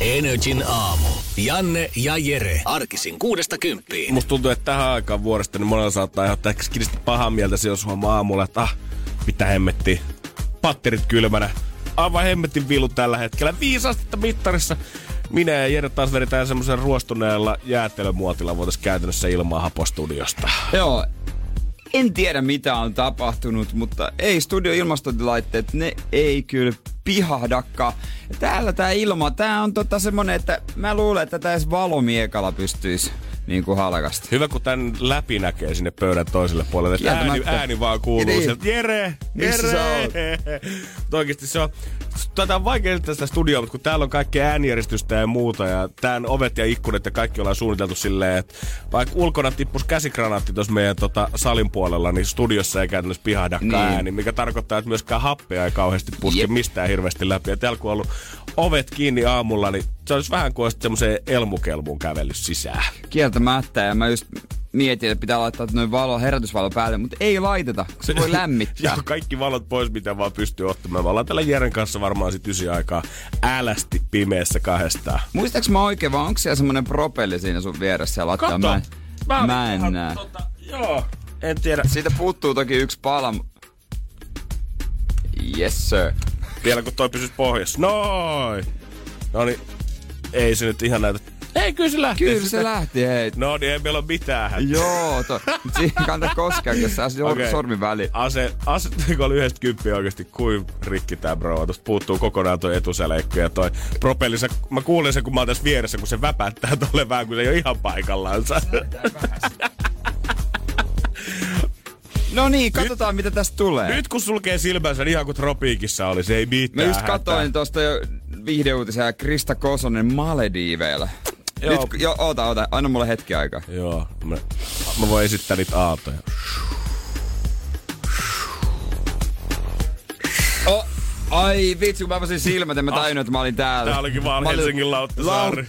Energin aamu. Janne ja Jere. Arkisin kuudesta kymppiin. Musta tuntuu, että tähän aikaan vuodesta niin monella saattaa aiheuttaa kiristä pahaa mieltä se, jos huomaa aamulla, että ah, mitä hemmetti. Patterit kylmänä. Aivan hemmetin vilu tällä hetkellä. Viisi astetta mittarissa. Minä ja Jere taas vedetään semmoisen ruostuneella jäätelömuotilla voitaisiin käytännössä ilmaa hapostudiosta. Joo, en tiedä mitä on tapahtunut, mutta ei studio ilmastointilaitteet, ne ei kyllä pihahdakaan. Ja täällä tää ilma, tää on tota semmonen, että mä luulen, että tää edes valomiekalla pystyisi niin kuin halkasta. Hyvä, kun tän läpi näkee sinne pöydän toiselle puolelle. Ääni, ääni vaan kuuluu niin. sieltä. Jere! Missä Jere! Oikeesti se on... Tätä on vaikea tästä studioa, mutta kun täällä on kaikkea äänijärjestystä ja muuta, ja tän ovet ja ikkunat ja kaikki ollaan suunniteltu silleen, että vaikka ulkona tippus käsikranaatti tuossa meidän tota, salin puolella, niin studiossa ei käytännössä pihahdakaan niin. ääni, mikä tarkoittaa, että myöskään happea ei kauheasti puske yep. mistään hirveästi läpi. Ja täällä kun on ollut ovet kiinni aamulla, niin se olisi vähän kuin olisi semmoiseen elmukelmuun kävellyt sisään. Kieltämättä, ja mä just mietin, että pitää laittaa noin valo, herätysvalo päälle, mutta ei laiteta, se voi lämmittää. Joo, kaikki valot pois, mitä vaan pystyy ottamaan. Me ollaan tällä Jeren kanssa varmaan sit ysi aikaa älästi pimeässä kahdestaan. Muistaaks mä oikein, vai onko siellä semmonen propelli siinä sun vieressä ja laittaa? Kato, mä, mä, mä en näe. Tota, joo, en tiedä. Siitä puuttuu toki yksi pala. Yes sir. Vielä kun toi pysyisi pohjassa. Noin! No niin, ei se nyt ihan näytä ei, kyllä se lähti. Kyllä se lähti, hei. No niin, ei meillä ole mitään hätää. Joo, to, siihen kannattaa koskea, jos sä okay. sormi väliin. Ase, ase kun oli yhdestä kymppiä oikeasti, kuin rikki tää bro. Tuosta puuttuu kokonaan toi etuseleikko ja toi propelli. Mä kuulin sen, kun mä oon tässä vieressä, kun se väpättää tolle vähän, kun se ei ole ihan paikallaan. No niin, katsotaan nyt, mitä tästä tulee. Nyt kun sulkee silmänsä, niin ihan kuin tropiikissa oli, se ei mitään Mä just katsoin tuosta jo viihdeuutisia Krista Kosonen Malediiveillä. Joo. Nyt, jo, oota, oota, anna mulle hetki aikaa. Joo, mä, mä voin esittää niitä aaltoja. Oh, ai vitsi, kun mä avasin silmät, en mä tajunnut, että mä olin täällä. Tää olikin vaan Helsingin Lauttasaari.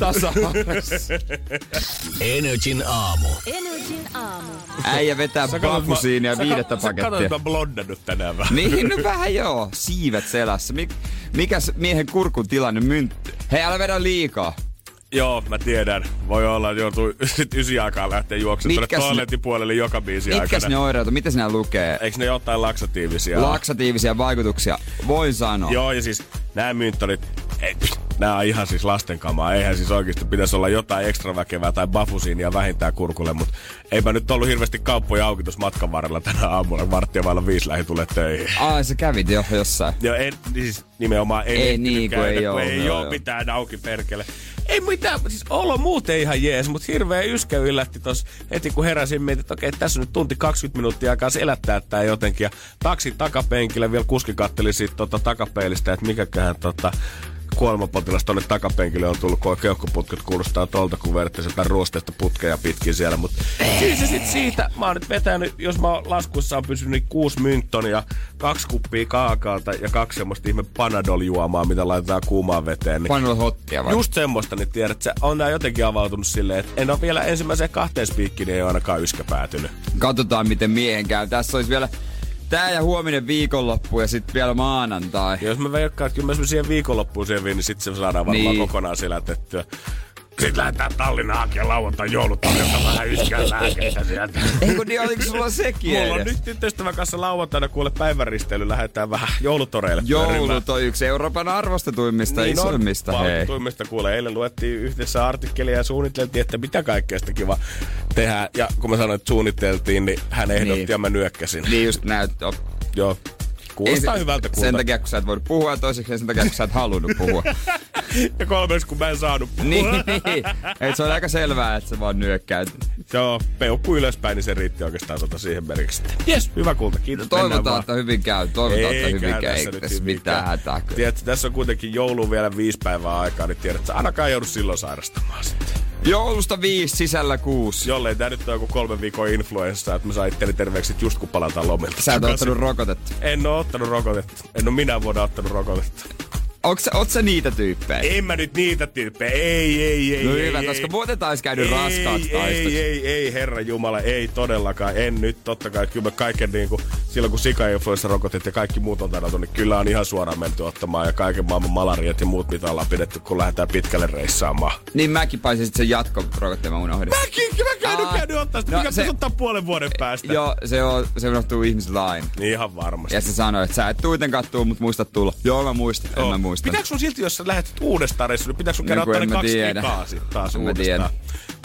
Energin aamu. Energin aamu. Äijä vetää bafusiinia viidettä Sä pakettia. katsoit, että mä blondannut tänään vähän. Niin, no vähän joo. Siivet selässä. Mik, mikäs miehen kurkun tilanne myntty? Hei, älä vedä liikaa. Joo, mä tiedän. Voi olla, että joutuu sit ysi aikaa lähteä juoksemaan tuonne Mitkäs ne- toaletin puolelle joka biisi Mitkäs aikana. ne oireet Mitä sinä lukee? Eikö ne jotain laksatiivisia? Laksatiivisia vaikutuksia. Voin sanoa. Joo, ja siis nämä myyntorit, ei, nämä on ihan siis lastenkamaa. Eihän siis oikeasti pitäisi olla jotain ekstra väkevää tai bafusiinia vähintään kurkulle, mutta eipä nyt ollut hirveästi kauppoja auki tuossa matkan varrella tänä aamulla. Varttia vailla viisi lähi tulee töihin. Ai, sä kävit jo jossain. Joo, en, siis nimenomaan ei, Ei niin, kun ei oo, ei joo. mitään auki perkele. Ei mitään, siis olo muuten ihan jees, mutta hirveä yskä yllätti tos heti kun heräsin mietin, että okei, tässä on nyt tunti 20 minuuttia aikaa selättää tää jotenkin. Ja taksin takapenkillä vielä kuski katteli siitä tota, takapeilistä, että mikäköhän tota, kuolemapotilas tonne takapenkille on tullut, kun keuhkoputket kuulostaa tolta, kun vedätte sieltä ruosteista putkeja pitkin siellä. Mutta kyllä se sit siitä, mä oon nyt vetänyt, jos mä oon laskuissa on pysynyt niin kuusi mynttonia, kaksi kuppia kaakaota ja kaksi semmoista ihme panadol-juomaa, mitä laitetaan kuumaan veteen. Niin Painolla hottia vai? Just semmoista, niin tiedät, että se on nää jotenkin avautunut silleen, että en ole vielä ensimmäiseen kahteen spiikkiin, niin ei ole ainakaan yskä päätynyt. Katsotaan, miten miehen käy. Tässä olisi vielä tää ja huominen viikonloppu ja sitten vielä maanantai. Ja jos mä veikkaan, että kyllä mä siihen viikonloppuun siihen vien, niin sitten se saadaan varmaan niin. kokonaan selätettyä. Sitten lähdetään Tallinnaan hakemaan lauantai joulutarjota vähän yskää lääkettä sieltä. Ei kun niin, oliko sulla sekin Mulla on nyt tyttöystävän kanssa lauantaina kuule päivänristeily. Lähdetään vähän joulutoreille. Joulut on yksi Euroopan arvostetuimmista niin isoimmista. Hei. Valtuimmista kuule. Eilen luettiin yhdessä artikkelia ja suunniteltiin, että mitä kaikkea sitä kiva tehdä. Ja kun mä sanoin, että suunniteltiin, niin hän ehdotti Niin. ja mä nyökkäsin. Niin just näyt. op- Joo. Kuulostaa Ei- hyvältä Sen kuulta. takia, kun sä et voinut puhua ja toiseksi sen takia, kun sä et halunnut puhua. Ja kolmeksi, kun mä en saanut puhua. niin, niin. Et se on aika selvää, että sä vaan nyökkäät. Joo, peukku ylöspäin, niin se riitti oikeastaan tota siihen merkiksi. Jes, hyvä kulta, kiitos. Toivotaan, että hyvin käy. Toivotaan, että hyvin käy. tässä Ei tässä mitään hätää. Tiedätkö, tässä on kuitenkin joulu vielä viisi päivää aikaa, niin tiedät, että ainakaan joudu silloin sairastamaan sitten. Joulusta viisi, sisällä kuusi. Jollei tää nyt ole joku kolmen viikon influenssa, että mä saan itteni terveeksi just kun palataan lomilta. Sä et ottanut rokotetta. En oo ottanut rokotetta. En oo minä vuonna ottanut rokotetta. Onks oot sä niitä tyyppejä? En mä nyt niitä tyyppejä. Ei, ei, ei, No ei, hyvä, ei, koska ei. muuten taisi käynyt ei, raskaaksi ei, ei, ei, ei, herra Jumala, ei todellakaan. En nyt, totta kai. Kyllä mä kaiken niin kuin, silloin kun sika-influenssarokotit ja kaikki muut on tarjottu, niin kyllä on ihan suoraan menty ottamaan. Ja kaiken maailman malariat ja muut, mitä ollaan pidetty, kun lähdetään pitkälle reissaamaan. Niin mäkin paisin sit sen jatkorokotteen, mä unohdin. Mäkin, mä käyn Aa, käynyt ottaa sitä. no Mikä se- ottaa puolen vuoden päästä? Joo, se, on, se unohtuu. Niin ihan varmasti. Ja se sanoi, että sä et kuitenkaan tuu, mutta muista tulla. Joo, mä muistan, en Oo. mä muista. Pitääkö sun silti, jos sä lähdet uudestaan reissuun, niin pitääkö sun käydä kun ottaa ne kaksi tiedä. vikaa taas En uudestaan?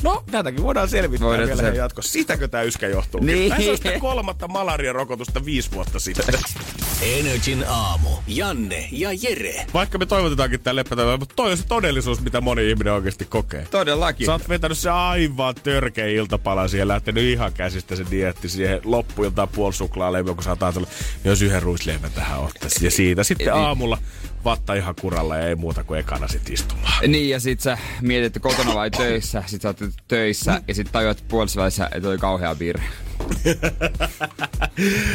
No, tätäkin voidaan selvittää Voidaan vielä se- jatkossa. Siitäkö tää yskä johtuu? Niin. Tässä on sitä kolmatta malariarokotusta viisi vuotta sitten. Energin aamu. Janne ja Jere. Vaikka me toivotetaankin tää leppätävä, mutta toi on se todellisuus, mitä moni ihminen oikeasti kokee. Todellakin. Sä oot vetänyt se aivan törkeä iltapala siihen, lähtenyt ihan käsistä se dietti siihen loppuiltaan puoli suklaalevy, kun sä oot ajatellut, jos yhden ruisleivän tähän ottaisin. Ja siitä sitten Niin. aamulla vatta ihan kuralla ja ei muuta kuin ekana sit istumaan. Niin, ja sit sä mietit, että kotona vai töissä, sit sä oot töissä, ja sit tajuat puolivälissä, että oli kauhea virhe.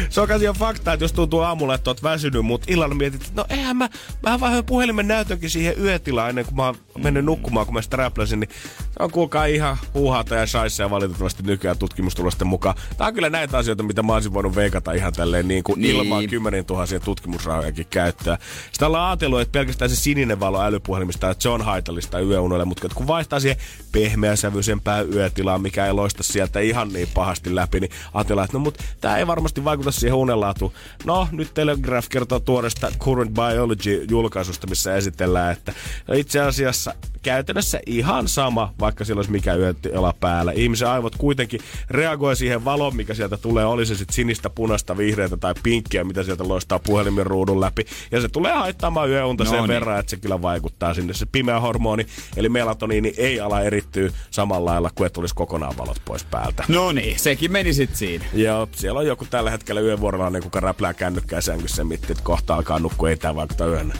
Se on kai fakta, että jos tuntuu aamulla, että oot väsynyt, mutta illalla mietit, että no eihän mä, mä vähän puhelimen näytönkin siihen yötilaan ennen kuin mä oon mennyt nukkumaan, kun mä sitä räpläsin, niin se on kuulkaa ihan huuhata ja shaissa ja valitettavasti nykyään tutkimustulosten mukaan. Tää on kyllä näitä asioita, mitä mä olisin voinut veikata ihan tälleen niin kuin Niin. ilman kymmenen tuhansia tutkimusrahojakin käyttöä. Sitä ollaan ajatellut, että pelkästään se sininen valo älypuhelimista, että se on haitallista yöunelle, mutta kun vaihtaa siihen pehmeäsävyisempään yötilaan, mikä ei loista sieltä ihan niin pahasti läpi, niin ajatellaan, että no mut tää ei varmasti vaikuta siihen unenlaatuun. No, nyt Telegraph kertoo tuoresta Current Biology-julkaisusta, missä esitellään, että itse asiassa käytännössä ihan sama, vaikka sillä olisi mikä yötila päällä. Ihmisen aivot kuitenkin reagoi siihen valoon, mikä sieltä tulee, oli se sitten sinistä, punaista, vihreätä tai pinkkiä, mitä sieltä loistaa puhelimen ruudun läpi. Ja se tulee haittaamaan yöunta No sen niin. verran, että se kyllä vaikuttaa sinne. Se pimeä hormoni, eli melatoniini, ei ala erittyä samalla lailla kuin että tulisi kokonaan valot pois päältä. No niin, sekin meni sit siinä. Joo, siellä on joku tällä hetkellä yövuorolla, kuka räplää kännykkää sängyssä ja miettii, että kohta alkaa nukkua, ei tää vaikuta yönä.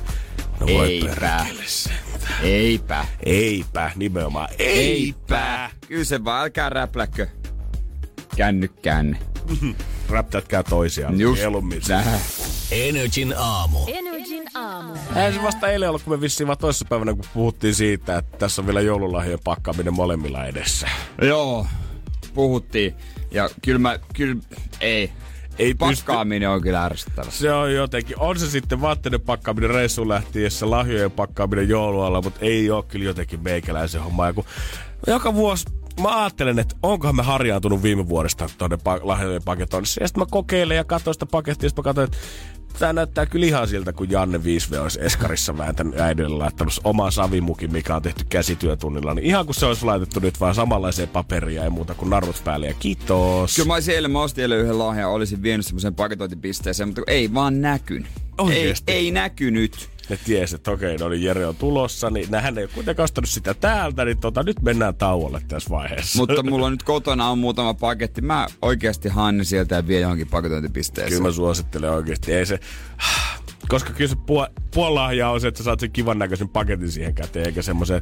No voi Eipä. Eipä. Eipä, nimenomaan. Eipä. Kyllä se vaan, älkää räpläkö. Kännykkään. Räptätkää toisiaan. Just Mieluummin. näin. Energin aamu. Energin aamu. Eihän se vasta eilen ollut, kun me vissiin vaan toisessa päivänä, kun puhuttiin siitä, että tässä on vielä joululahjojen pakkaaminen molemmilla edessä. Joo, puhuttiin. Ja kyllä mä, kyllä, ei. Ei pysty. Pakkaaminen on kyllä ärsyttävä. Se on jotenkin, on se sitten vaatteiden pakkaaminen reissuun lähtiessä, lahjojen pakkaaminen joulualla, mutta ei ole kyllä jotenkin meikäläisen homma. Ja kun joka vuosi mä ajattelen, että onkohan me harjaantunut viime vuodesta tuonne pa- lahjojen paketoinnissa. Ja sitten mä kokeilen ja katsoin sitä pakettia, ja sitten mä katsoin, että Tää näyttää kyllä ihan siltä, kun Janne 5V olisi Eskarissa vääntänyt äidille laittanut oman savimukin, mikä on tehty käsityötunnilla. Niin ihan kun se olisi laitettu nyt vaan samanlaiseen paperia ja muuta kuin narut päälle. Ja kiitos. Kyllä mä olisin eilen, mä ostin eilen yhden lahjan, olisin vienyt semmoisen paketointipisteeseen, mutta ei vaan näkynyt. Ei, ei näkynyt. Ne tiesi, että okei, no niin Jere on tulossa, niin nähän ei ole kuitenkaan ostanut sitä täältä, niin tota, nyt mennään tauolle tässä vaiheessa. Mutta mulla on nyt kotona on muutama paketti. Mä oikeasti haen ne sieltä ja vien johonkin paketointipisteeseen. Kyllä mä suosittelen oikeasti. Ei se, koska kyllä se puol, puolahja on se, että sä saat sen kivan näköisen paketin siihen käteen, eikä semmoisen,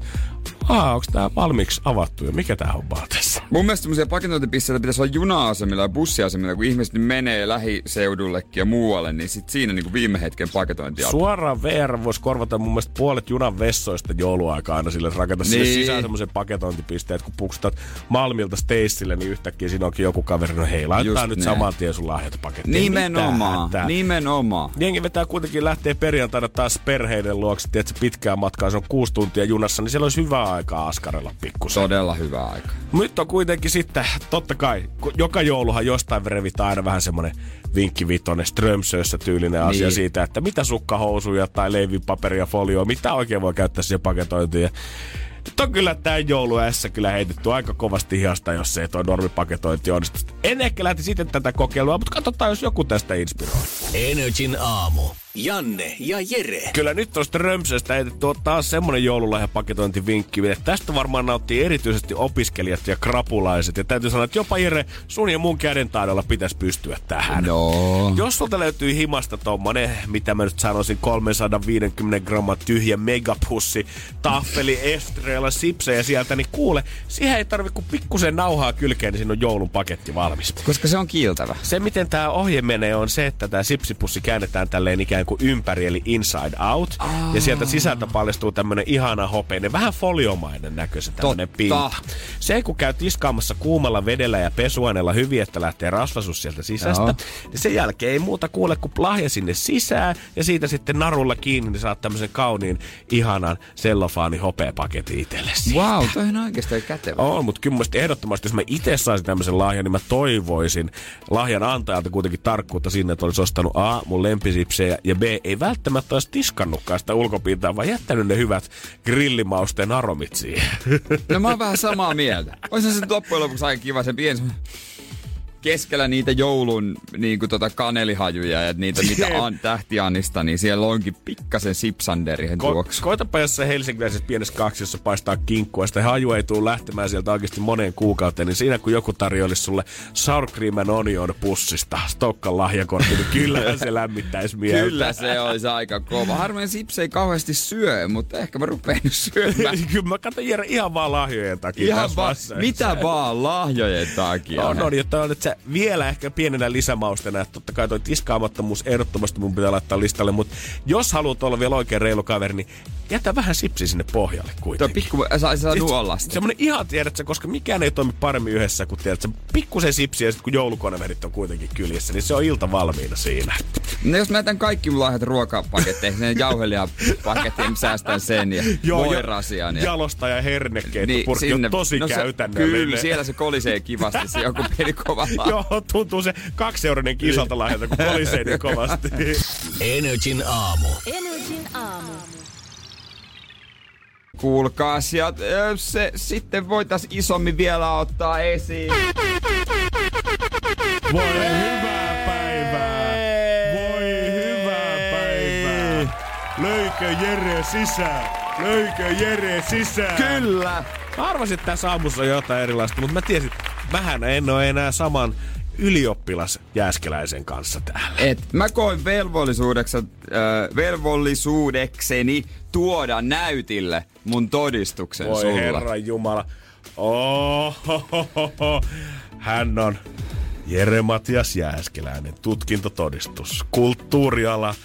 aa, onks tää valmiiksi avattu jo, mikä tää on vaan tässä? Mun mielestä semmoisia paketointipisteitä pitäisi olla juna-asemilla ja bussiasemilla, kun ihmiset nyt menee lähiseudullekin ja muualle, niin sit siinä niin viime hetken paketointi alkaa. Suoraan VR voisi korvata mun mielestä puolet junan vessoista jouluaikaa aina sille, että rakentaa niin. Niin. sille sisään semmoisen paketointipisteen, että kun puksutat Malmilta Stacelle, niin yhtäkkiä siinä onkin joku kaveri, no hei, laittaa Just nyt näin. saman tien sun lahjat pakettiin. Nimenomaan, nimenomaan. Jengi vetää kuitenkin lähtee perjantaina taas perheiden luokse, että pitkään matkaa, se on kuusi tuntia junassa, niin siellä olisi hyvää aikaa askarella pikkusen. Todella hyvä aika. Nyt on kuitenkin sitten, totta kai, joka jouluhan jostain revitään aina vähän semmonen vinkkivitonen Strömsössä tyylinen asia Niin. siitä, että mitä sukkahousuja tai leivipaperia, folioa, mitä oikein voi käyttää siihen paketointiin. Ja nyt on kyllä tää joulu ässä kyllä heitetty aika kovasti hihasta, jos ei toi normipaketointi onnistu. En ehkä lähti sitten tätä kokeilua, mutta katsotaan, jos joku tästä inspiroi. Energin aamu. Janne ja Jere. Kyllä nyt tuosta Römsestä heitetty taas semmonen joululahjapaketointivinkki, että tästä varmaan nauttii erityisesti opiskelijat ja krapulaiset. Ja täytyy sanoa, että jopa Jere, sun ja mun käden taidolla pitäisi pystyä tähän. No. Jos sulta löytyy himasta tommonen, mitä mä nyt sanoisin, 350 grammaa tyhjä megapussi, taffeli, estreella, sipsejä sieltä, niin kuule, siihen ei tarvi kuin pikkusen nauhaa kylkeen, niin siinä on joulun paketti valmis. Koska se on kiiltävä. Se, miten tämä ohje menee, on se, että tämä sipsipussi käännetään tälleen ikään kuin ympäri, eli inside out. Oh. Ja sieltä sisältä paljastuu tämmönen ihana hopeinen, vähän foliomainen näköisen tämmönen Totta. pinta. Se, kun käy tiskaamassa kuumalla vedellä ja pesuaineella hyvin, että lähtee rasvasus sieltä sisästä, Joo. niin sen jälkeen ei muuta kuule kuin lahja sinne sisään ja siitä sitten narulla kiinni, niin saat tämmöisen kauniin, ihanan sellofaani hopeapaketin itsellesi. Wow, toi on oikeastaan kätevä. On, mutta kyllä ehdottomasti, jos mä itse saisin tämmöisen lahjan, niin mä toivoisin lahjan antajalta kuitenkin tarkkuutta sinne, että olisi ostanut A, mun lempisipsejä, ja B, ei välttämättä olisi tiskannutkaan sitä ulkopintaa, vaan jättänyt ne hyvät grillimausteen aromit siihen. No mä oon vähän samaa mieltä. Olisi se loppujen lopuksi aika kiva se pieni keskellä niitä joulun niin kuin tota kanelihajuja ja niitä mitä an, tähtiannista, niin siellä onkin pikkasen sipsanderien Ko- tuoksu. koitapa jossain helsinkiläisessä pienessä kaksiossa paistaa kinkkua, ja sitä haju ei tule lähtemään sieltä oikeasti moneen kuukauteen, niin siinä kun joku tarjoilisi sulle sour cream and onion pussista Stokkan lahjakortti, niin kyllähän se lämmittäisi mieltä. Kyllä se olisi aika kova. Harvoin sips ei kauheasti syö, mutta ehkä mä rupean nyt syömään. Kyllä mä katson Jere ihan vaan lahjojen takia Ihan vaiheessa. mitä vaan lahjojen takia. On, on, ja toi on, että se vielä ehkä pienenä lisämaustena, että totta kai toi tiskaamattomuus ehdottomasti mun pitää laittaa listalle, mutta jos haluat olla vielä oikein reilu kaveri, niin jätä vähän sipsi sinne pohjalle Tuo kuitenkin. pikku, saa, saa Siis nuolla sitä. Semmonen ihan tiedätkö, koska mikään ei toimi paremmin yhdessä kuin tiedätkö, pikkusen sipsi ja sitten kun joulukoneverit on kuitenkin kyljessä, niin se on ilta valmiina siinä. No jos mä jätän kaikki mun lahjat ruokapaketteihin, sen jauhelijapakettiin, mä säästän sen ja voirasian. Ja... Jalosta ja hernekeitto on tosi no se, käytännöllinen. Kyllä, siellä se kolisee kivasti, se joku pieni kova lahja. Joo, tuntuu se kaksieuroinen kisalta lahjalta, kun kolisee niin kovasti. Energin aamu. Energin aamu. Kuulkaas, ja se sitten voitais isommin vielä ottaa esiin. Voi hyvää päivää! Voi hyvää päivää! Löikö Jere sisään? Löikö Jere sisään? Kyllä! Mä arvasin, että tässä aamussa on jotain erilaista, mutta mä tiesin, että mähän en ole enää saman ylioppilas Jääskeläisen kanssa täällä. Et mä koin velvollisuudeksi, äh, velvollisuudekseni tuoda näytille mun todistuksen Voi sulla. herran jumala. Ohohoho. Hän on Jere Matias Jääskeläinen, tutkintotodistus, kulttuuriala,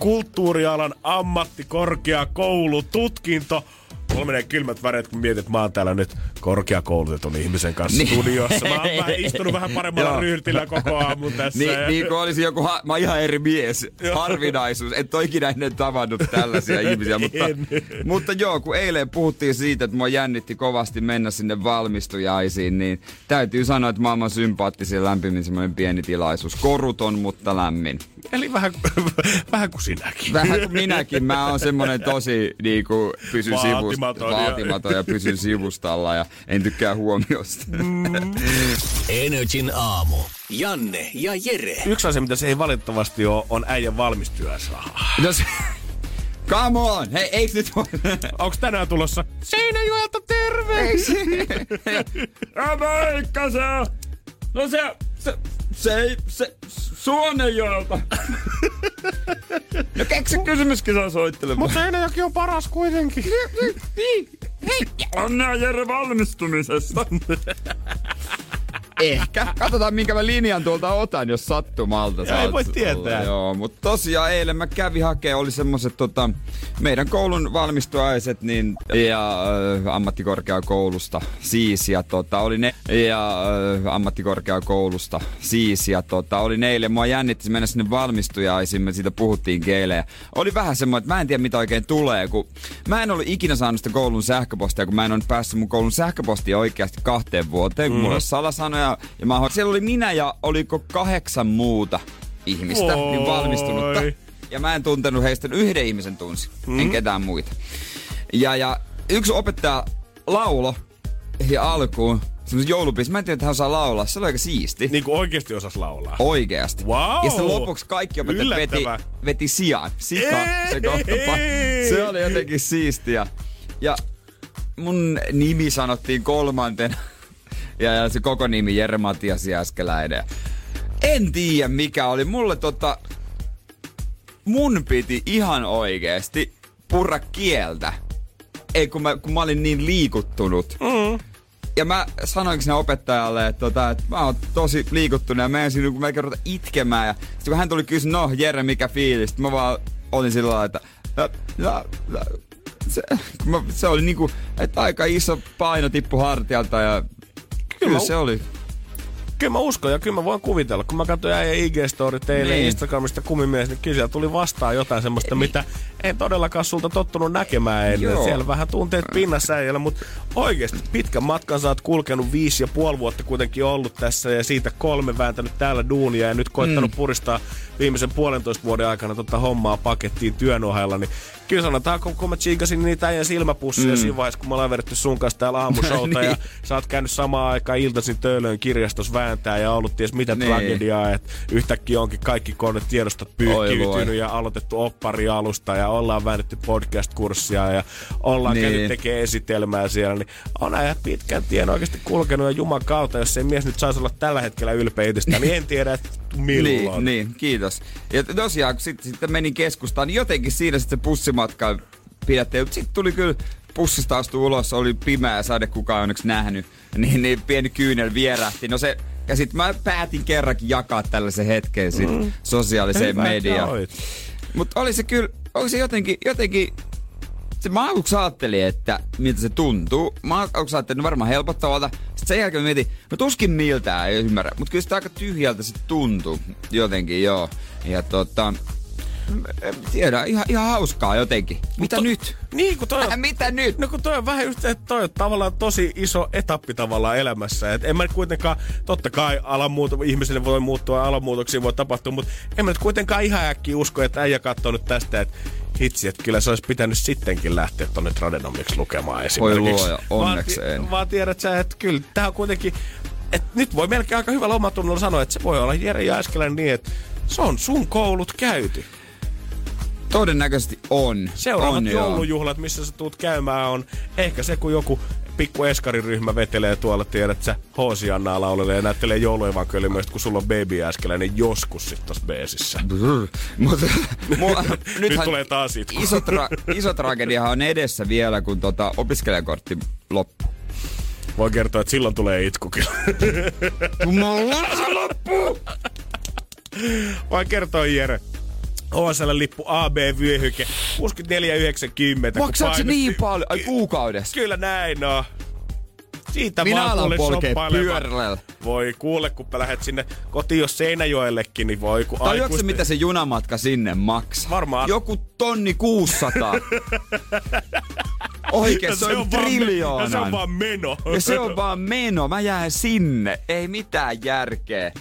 kulttuurialan ammattikorkeakoulu, tutkinto. Mulla menee kylmät väreet, kun mietit, että mä oon täällä nyt korkeakoulutetun ihmisen kanssa Niin. studiossa. Mä oon vähän istunut vähän paremmalla ryhtillä koko aamun tässä. Niin, niin kuin olisi joku, ha- mä oon ihan eri mies, harvinaisuus. Et ole ikinä ennen tavannut tällaisia ihmisiä, mutta, En. mutta joo, kun eilen puhuttiin siitä, että mua jännitti kovasti mennä sinne valmistujaisiin, niin täytyy sanoa, että maailman sympaattisin ja lämpimin semmoinen pieni tilaisuus. Koruton, mutta lämmin. Eli vähän, vähän kuin sinäkin. Vähän kuin minäkin, mä oon semmonen tosi niinku, pysyn Vaatimaton sivusta, ja- vaatimaton ja pysyn sivustalla ja en tykkää huomiosta. Energin aamu. Janne ja Jere. Yksi asia, mitä se ei valitettavasti ole, on äijän valmistyösraha. No se, come on! Hei, eiks nyt voi... Onks tänään tulossa Seinäjoelta terve? Eiks? Moikka se! No se, se, se ei, se, Suonenjoelta. no keksi kysymyskin saa soittelemaan. Mutta Seinäjoki on paras kuitenkin. Niin, hei, onnea Jere valmistumisesta. Ehkä. Katsotaan minkä mä linjan tuolta otan, jos sattumalta. Ei saat voi olla. tietää. Joo, mutta tosiaan eilen mä kävin hakee, oli semmoset tota, meidän koulun valmistuaiset niin, ja äh, ammattikorkeakoulusta siis ja tota, oli ne ja äh, ammattikorkeakoulusta siis ja tota, oli ne eilen. Mua jännitti mennä sinne valmistujaisiin, me siitä puhuttiin eilen. Ja oli vähän semmoinen, että mä en tiedä mitä oikein tulee, kun mä en ollut ikinä saanut sitä koulun sähköpostia, kun mä en ole päässyt mun koulun sähköpostia oikeasti kahteen vuoteen, kun mm. mulla oli salasanoja. Ja mä, siellä oli minä ja oliko kahdeksan muuta ihmistä, niin Oi. valmistunutta. Ja mä en tuntenut heistä, yhden ihmisen tunsi, mm. en ketään muita. Ja, ja yksi opettaja laulo ja alkuun, semmoisen joulubiisin. Mä en tiedä, että hän osaa laulaa. Se oli aika siisti. Niin kuin oikeasti osas laulaa. Oikeasti. Wow. Ja sitten lopuksi kaikki opettajat veti, veti sijaan. Sika, se kohta. Se oli jotenkin siistiä. Ja mun nimi sanottiin kolmantena. Ja, ja se koko nimi Jere Matias Jääskeläinen. En tiedä mikä oli. Mulle tota... Mun piti ihan oikeesti purra kieltä. Ei kun mä, kun mä olin niin liikuttunut. Mm. Ja mä sanoinkin sinne opettajalle, että, tota, että mä oon tosi liikuttunut ja mä ensin kun mä kerrota itkemään. Ja sitten kun hän tuli kysyä, no Jere, mikä fiilis? Mä vaan olin sillä lailla, että ja, ja, ja, se, mä, se oli niinku, että aika iso paino tippu hartialta ja kyllä, mä- se oli. Kyllä mä uskon ja kyllä mä voin kuvitella. Kun mä katsoin äijä IG-story teille Niin. niin. Instagramista kumimies, niin kyllä siellä tuli vastaan jotain semmoista, mitä en todellakaan sulta tottunut näkemään ennen. Joo. Siellä vähän tunteet pinnassa äijällä, mutta oikeasti pitkän matkan sä oot kulkenut viisi ja puoli vuotta kuitenkin ollut tässä ja siitä kolme vääntänyt täällä duunia ja nyt koittanut mm. puristaa viimeisen puolentoista vuoden aikana tota hommaa pakettiin työn ohella, niin kyllä sanotaan, kun, kun mä tsiikasin niitä äijän silmäpusseja mm. siinä vaiheessa, kun me ollaan vedetty sun kanssa täällä aamushowta Niin. ja sä oot käynyt samaan aikaan iltaisin Töölön kirjastos vääntää ja ollut ties mitä Niin. tragediaa, että yhtäkkiä onkin kaikki tiedostot Oi pyyhkiytynyt voi. ja aloitettu opparialusta ja ollaan väännetty podcast-kurssia ja ollaan Niin. käynyt tekemään esitelmää siellä, niin on ajat pitkän tien oikeasti kulkenut ja Juman kautta, jos ei mies nyt saisi olla tällä hetkellä ylpeä itsestään, niin en tiedä, että milloin. Niin, niin, kiitos. Ja tosiaan, kun sitten sit menin keskustaan, niin jotenkin siinä sitten pidettiin. Mutta sitten tuli kyllä bussista astu ulos, oli pimeä sade kukaan ei onneksi nähnyt. Niin, niin pieni kyynel vierähti. No se, ja sitten mä päätin kerrankin jakaa tällaisen hetken sit mm. sosiaaliseen Hyvä, mediaan. Mutta oli se kyllä, oli se jotenkin, jotenkin se mä aluksi ajattelin, että miltä se tuntuu. Mä aluksi ajattelin, varmaan helpottavalta. Sitten sen jälkeen mietin, no tuskin miltään, ei ymmärrä. Mutta kyllä sitä aika tyhjältä se tuntuu. Jotenkin, joo. Ja tota, en tiedä, ihan, ihan hauskaa jotenkin. Mitä to- nyt? Niin, kun toi on, Äh, mitä nyt? No kun toi on vähän just, että toi on tavallaan tosi iso etappi tavallaan elämässä. Et en mä nyt kuitenkaan, totta kai alamuuto, ihmisille voi muuttua, alamuutoksia voi tapahtua, mutta en mä nyt kuitenkaan ihan äkkiä usko, että äijä katsoo nyt tästä, että hitsi, että kyllä se olisi pitänyt sittenkin lähteä tonne Tradenomiksi lukemaan esimerkiksi. luoja, onneksi vaan, en. Vaan tiedät sä, että kyllä tää on kuitenkin, että nyt voi melkein aika hyvällä omatunnolla sanoa, että se voi olla Jere Jääskelän niin, että se on sun koulut käyty. Todennäköisesti on. Seuraavat on, joo. joulujuhlat, missä sä tuut käymään, on ehkä se, kun joku pikku eskariryhmä vetelee tuolla, tiedät sä, Hoosiannaa laulelee ja näyttelee jouluevankeliumista, kun sulla on baby äskeläinen joskus sit tossa beesissä. Brr. Mutta mulla, Nyt tulee taas itku. iso, tra- iso tragediahan on edessä vielä, kun tota opiskelijakortti loppuu. Voi kertoa, että silloin tulee itku kyllä. Jumala, se loppuu! Kertoa, Jere. OSL-lippu AB-vyöhyke 64,90. kun Maksaako se niin paljon? Ai kuukaudessa? Kyllä näin, no. Siitä Minä vaan alan polkea pyörällä. Voi kuule, kun lähdet sinne kotiin jos Seinäjoellekin, niin voi kun Tajuatko aikuisten- mitä se junamatka sinne maksaa? Varmaan. Joku tonni 600. Oikein, se, on, vaan me- triljoonan. ja se on vaan meno. Ja se on vaan meno. Mä jään sinne. Ei mitään järkeä.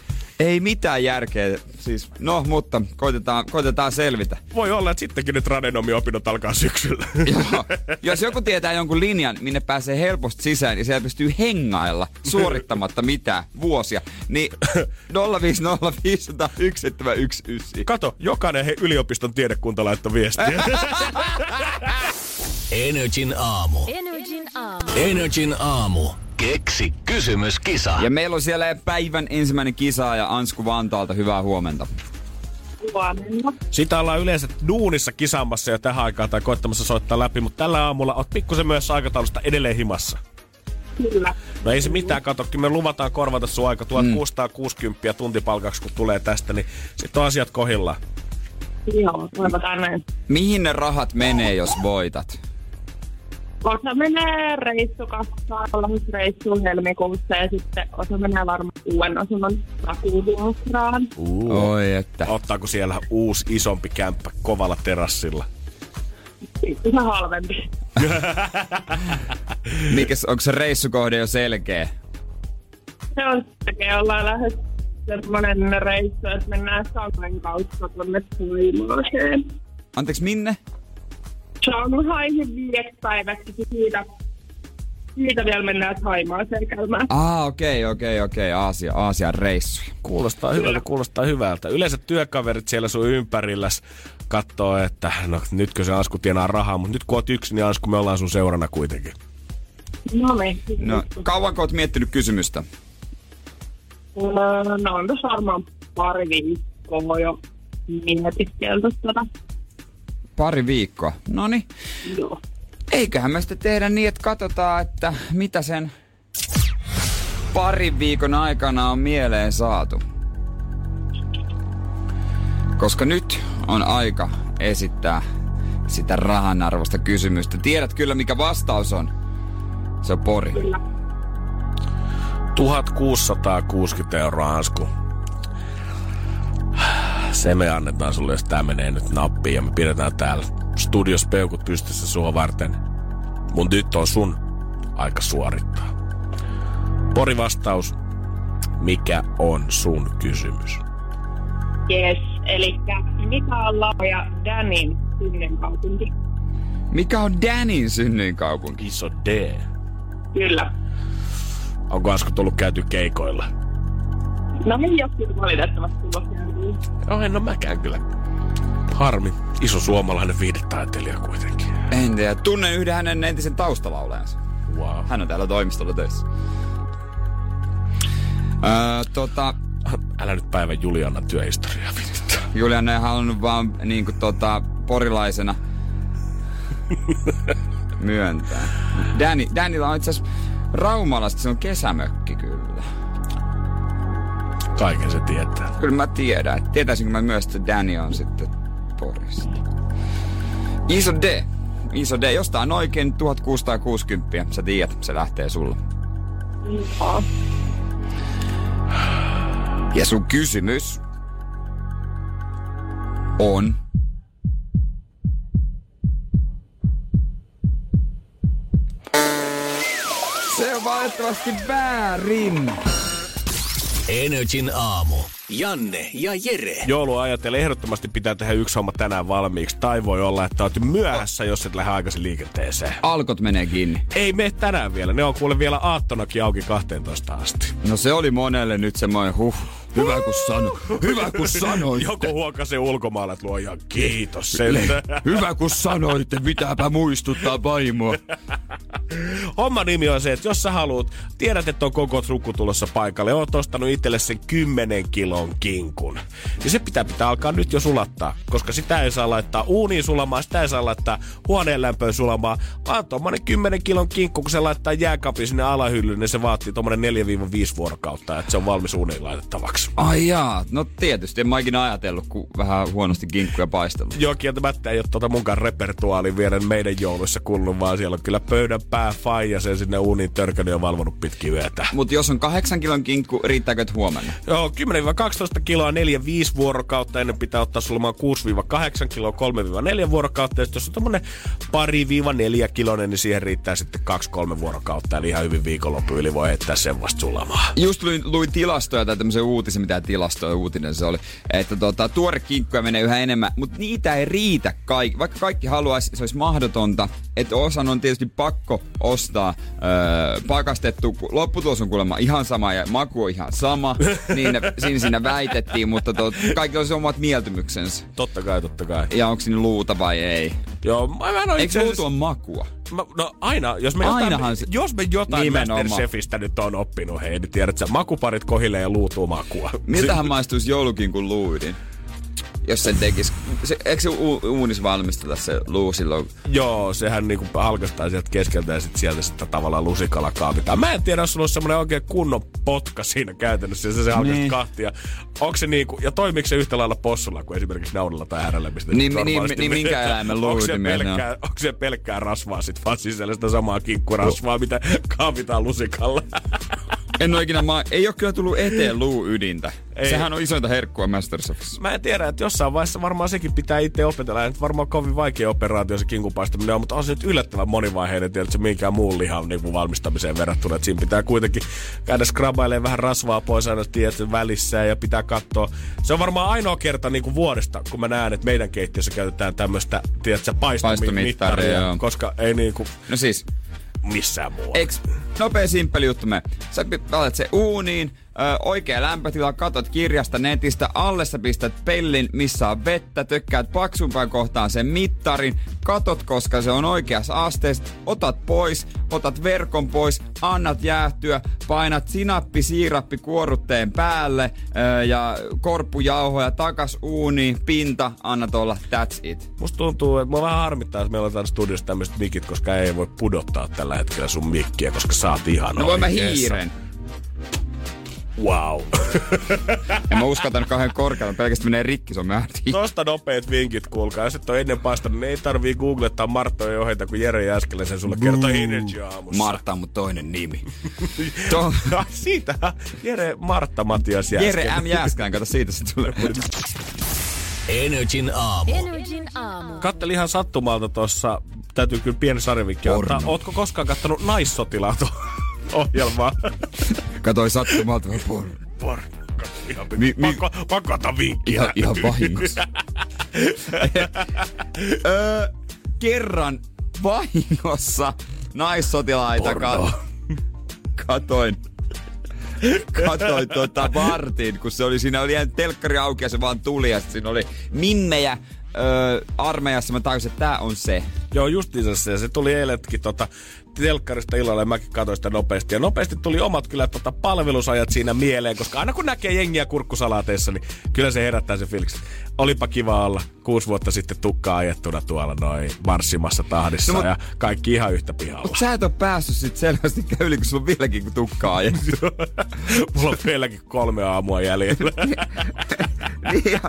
Ei mitään järkeä. Siis, no, mutta koitetaan, koitetaan selvitä. Voi olla, että sittenkin nyt Radenomi-opinnot alkaa syksyllä. Joo. Jos joku tietää jonkun linjan, minne pääsee helposti sisään ja siellä pystyy hengailla suorittamatta mitään vuosia, niin 050501719. Kato, jokainen he yliopiston tiedekunta laittoi viestiä. Energin aamu. Energin aamu. Energin aamu. Keksi kysymyskisa. Ja meillä on siellä päivän ensimmäinen kisaaja Ansku Vantaalta. Hyvää huomenta. Huomenna. Sitä ollaan yleensä duunissa kisaamassa ja tähän aikaan tai koittamassa soittaa läpi, mutta tällä aamulla oot pikkusen myös aikataulusta edelleen himassa. Kyllä. No ei se mitään, kato, me luvataan korvata sun aika 1660 tuntipalkaksi, kun tulee tästä, niin sitten on asiat kohillaan. Joo, toivotaan näin. Mihin ne rahat menee, jos voitat? Osa menee reissukassaan, lähes reissuun helmikuussa ja sitten osa menee varmaan uuden asunnon takuvuokraan. Uh. Oi, että. Ottaako siellä uusi isompi kämppä kovalla terassilla? Pikkusen halvempi. Mikäs, onko se reissukohde jo selkeä? Se on sitten, ollaan lähes semmoinen reissu, että mennään Sangen kautta tuonne. Anteeksi, minne? Shanghaihin viideksi päiväksi siitä siitä vielä mennään Haimaaseen käymään. Ah, okei, okay, okei, okay, okei. Okay. Aasia, Aasian reissu. Kuulostaa hyvältä, kuulostaa hyvältä. Yleensä työkaverit siellä sun ympärilläs katsoo, että no nytkö se Asku tienaa rahaa, mutta nyt kun oot yksin, niin Asku, me ollaan sun seurana kuitenkin. No niin. No, kauanko oot miettinyt kysymystä? Öö, no on tässä varmaan pari viikkoa jo mietiskelty tätä. Pari viikkoa. No niin. Joo. Eiköhän me sitten tehdä niin, että katsotaan, että mitä sen parin viikon aikana on mieleen saatu. Koska nyt on aika esittää sitä rahan arvosta kysymystä. Tiedät kyllä, mikä vastaus on. Se on Pori. Kyllä. 1660 euroa Asku. Se me annetaan sulle, jos tää menee nyt nappiin ja me pidetään täällä studios peukut pystyssä sua varten. Mun nyt on sun aika suorittaa. Pori vastaus. Mikä on sun kysymys? Yes, eli mikä on Laura ja Danin synnynkaupunki? Mikä on Danin synnyinkaupunki? Iso D. Kyllä. Onko Asku tullut käyty keikoilla? No ei ole kyllä valitettavasti tullut. No en ole mäkään kyllä. Harmi. Iso suomalainen viidetaiteilija kuitenkin. En tiedä. Tunnen yhden hänen entisen taustalaulajansa. Wow. Hän on täällä toimistolla töissä. Öö, tota, Älä nyt päivän Juliannan työhistoriaa virittää. Julianne ei halunnut vaan niinku tota, porilaisena myöntää. Danny, Dannylla on itse asiassa Raumalasta, se on kesämökki kyllä. Kaiken se tietää. Kyllä mä tiedän. Tietäisinkö mä myös, että Danny on sitten Porista. Iso D. Iso D. Jostain oikein 1660. Sä tiedät, se lähtee sulla. Joo. Ja sun kysymys on... Se on valitettavasti väärin. Energin aamu. Janne ja Jere. Joulua ajatellen ehdottomasti pitää tehdä yksi homma tänään valmiiksi. Tai voi olla, että oot myöhässä, jos et lähde aikaisin liikenteeseen. Alkot menee kiinni. Ei mene tänään vielä. Ne on kuule vielä aattonakin auki 12 asti. No se oli monelle nyt semmoinen huh. Hyvä kun sano. Hyvä kun sanoit. Joku huokasi ulkomailla, että luoja kiitos sen. Hyvä kun sanoitte, pitääpä muistuttaa vaimoa. Homman nimi on se, että jos sä haluat, tiedät, että on koko trukku tulossa paikalle, oot ostanut itselle sen 10 kilon kinkun, niin se pitää pitää alkaa nyt jo sulattaa, koska sitä ei saa laittaa uuniin sulamaan, sitä ei saa laittaa huoneen lämpöön sulamaan, vaan tuommoinen 10 kilon kinkku, kun se laittaa jääkaapin sinne alahyllyyn, niin se vaatii tuommoinen 4-5 vuorokautta, että se on valmis uuniin laitettavaksi. Ai jaa, no tietysti en mä ikinä ajatellut, kun vähän huonosti kinkkuja paistellut. Joo, kieltämättä ei ole tuota munkaan repertuaali vielä meidän jouluissa kuulunut, vaan siellä on kyllä pöydän pää faija sen sinne uuniin törkänyt ja valvonut pitkin yötä. Mut jos on kahdeksan kilon kinkku, riittääkö huomenna? Joo, 10-12 kiloa 4-5 vuorokautta, ennen pitää ottaa sulamaan 6-8 kiloa 3-4 vuorokautta, ja jos on tommonen pari-4 kilonen, niin siihen riittää sitten 2-3 vuorokautta, eli ihan hyvin viikonloppu yli voi heittää sen vasta sulamaan. Just luin, luin tilastoja tai tämmöisen uutisen, mitä tilastoja uutinen se oli, että tota, tuore kinkkuja menee yhä enemmän, mutta niitä ei riitä kaikki. Vaikka kaikki haluaisi, se olisi mahdotonta, että osan on tietysti pakko ostaa öö, pakastettu. Lopputulos on kuulemma ihan sama ja maku on ihan sama, niin siinä, siinä väitettiin, mutta tot, kaikilla on se omat mieltymyksensä. Totta kai, totta kai. Ja onko siinä luuta vai ei? Joo, mä, mä en Eikö itse on makua? Mä, no aina, jos me jotain, Ainahan se- jos me jotain Nimenomaan. Masterchefistä nyt on oppinut, hei, niin tiedät sä, makuparit kohille ja luutuu makua. Miltähän maistuisi joulukinkun luuydin? Jos sen tekis. Se, eikö se u- uunis valmistella se luu silloin? Joo, sehän niinku halkastaa sieltä keskeltä ja sit sieltä sitten tavallaan lusikalla kaavitaan. Mä en tiedä, jos sulla on semmonen oikein kunnon potka siinä käytännössä ja se, se halkastaa Niin. kahtia. Onko se niinku, ja toimiiko se yhtä lailla possulla kuin esimerkiksi naudalla tai äärellä, mistä Niin- niin- normaalisti niin minkä eläimen Onko se luuydimia ne on? pelkkää, onko se pelkkää rasvaa sit vaan sisällä sitä samaa kinkkurasvaa, mitä kaavitaan lusikalla? En ole ikinä ma- Ei ole kyllä tullut eteen luuydintä. Ei. Sehän on isointa herkkua Masterchefissa. Mä en tiedä, että jossain vaiheessa varmaan sekin pitää itse opetella. Nyt varmaan kovin vaikea operaatio se kinkun paistaminen on, mutta on se nyt yllättävän monivaiheinen, tiedätkö, minkään muun lihan niin kuin valmistamiseen verrattuna. Että siinä pitää kuitenkin käydä skrabailemaan vähän rasvaa pois aina tiedätkö, välissä ja pitää katsoa. Se on varmaan ainoa kerta niin kuin vuodesta, kun mä näen, että meidän keittiössä käytetään tämmöistä, tiedätkö, paistomittaria, joo. koska ei niin kuin, No siis, missään muualla. Eks, nopea simppeli juttu me. Sä laitat se uuniin, ö, oikea lämpötila, katot kirjasta netistä, alle sä pistät pellin, missä on vettä, tökkäät paksumpaan kohtaan sen mittarin, katot koska se on oikeassa asteessa, otat pois, otat verkon pois, annat jäähtyä, painat sinappi, siirappi kuorutteen päälle ö, ja korppujauhoja takas uuniin, pinta, annat olla, that's it. Musta tuntuu, että mua vähän harmittaa, että meillä on täällä studiossa tämmöiset mikit, koska ei voi pudottaa tällä hetkellä sun mikkiä, koska sä oot ihan No voin mä hiiren. Wow. En mä uskaltanut kauhean korkealle, pelkästään menee rikki, se on määrti. Tosta nopeet vinkit, kuulkaa. Jos et ole ennen paistanut, niin ei tarvii googlettaa Marttojen ohjeita, kun Jere Jääskeläisen sulle kertoo Energy aamussa. Martta on mun toinen nimi. to, Siitä Jere Martta Matias Jääskeläinen. Jere M. Jääskään, kato siitä se tulee. Energin aamu. Energin aamu. Kattelin ihan sattumalta tuossa, täytyy kyllä pieni sarjavikki Porno. ottaa. Ootko koskaan kattonut naissotilaat ohjelmaa? Katoi sattumalta porno. Porno. Ihan Mi- mi- pakko, pakko ottaa vinkki. Ihan, ihan vahingossa. öö, kerran vahingossa naissotilaita ka- katoin. Katoin tota vartin, kun se oli siinä oli ihan telkkari auki ja se vaan tuli ja siinä oli mimmejä öö, armeijassa. Mä tajusin, että tää on se. Joo, justiinsa se. Se tuli eiletkin tota, telkkarista illalla ja mäkin katsoin sitä nopeasti. Ja nopeasti tuli omat kyllä tota, palvelusajat siinä mieleen, koska aina kun näkee jengiä kurkkusalaateissa, niin kyllä se herättää se fiiliksi. Olipa kiva olla kuusi vuotta sitten tukkaa ajettuna tuolla noin marssimassa tahdissa No, mut- ja kaikki ihan yhtä pihalla. Mut sä et oo päässyt sit selvästi yli, kun sulla on vieläkin tukkaa ajettu. Mulla on vieläkin kolme aamua jäljellä. niin, ja,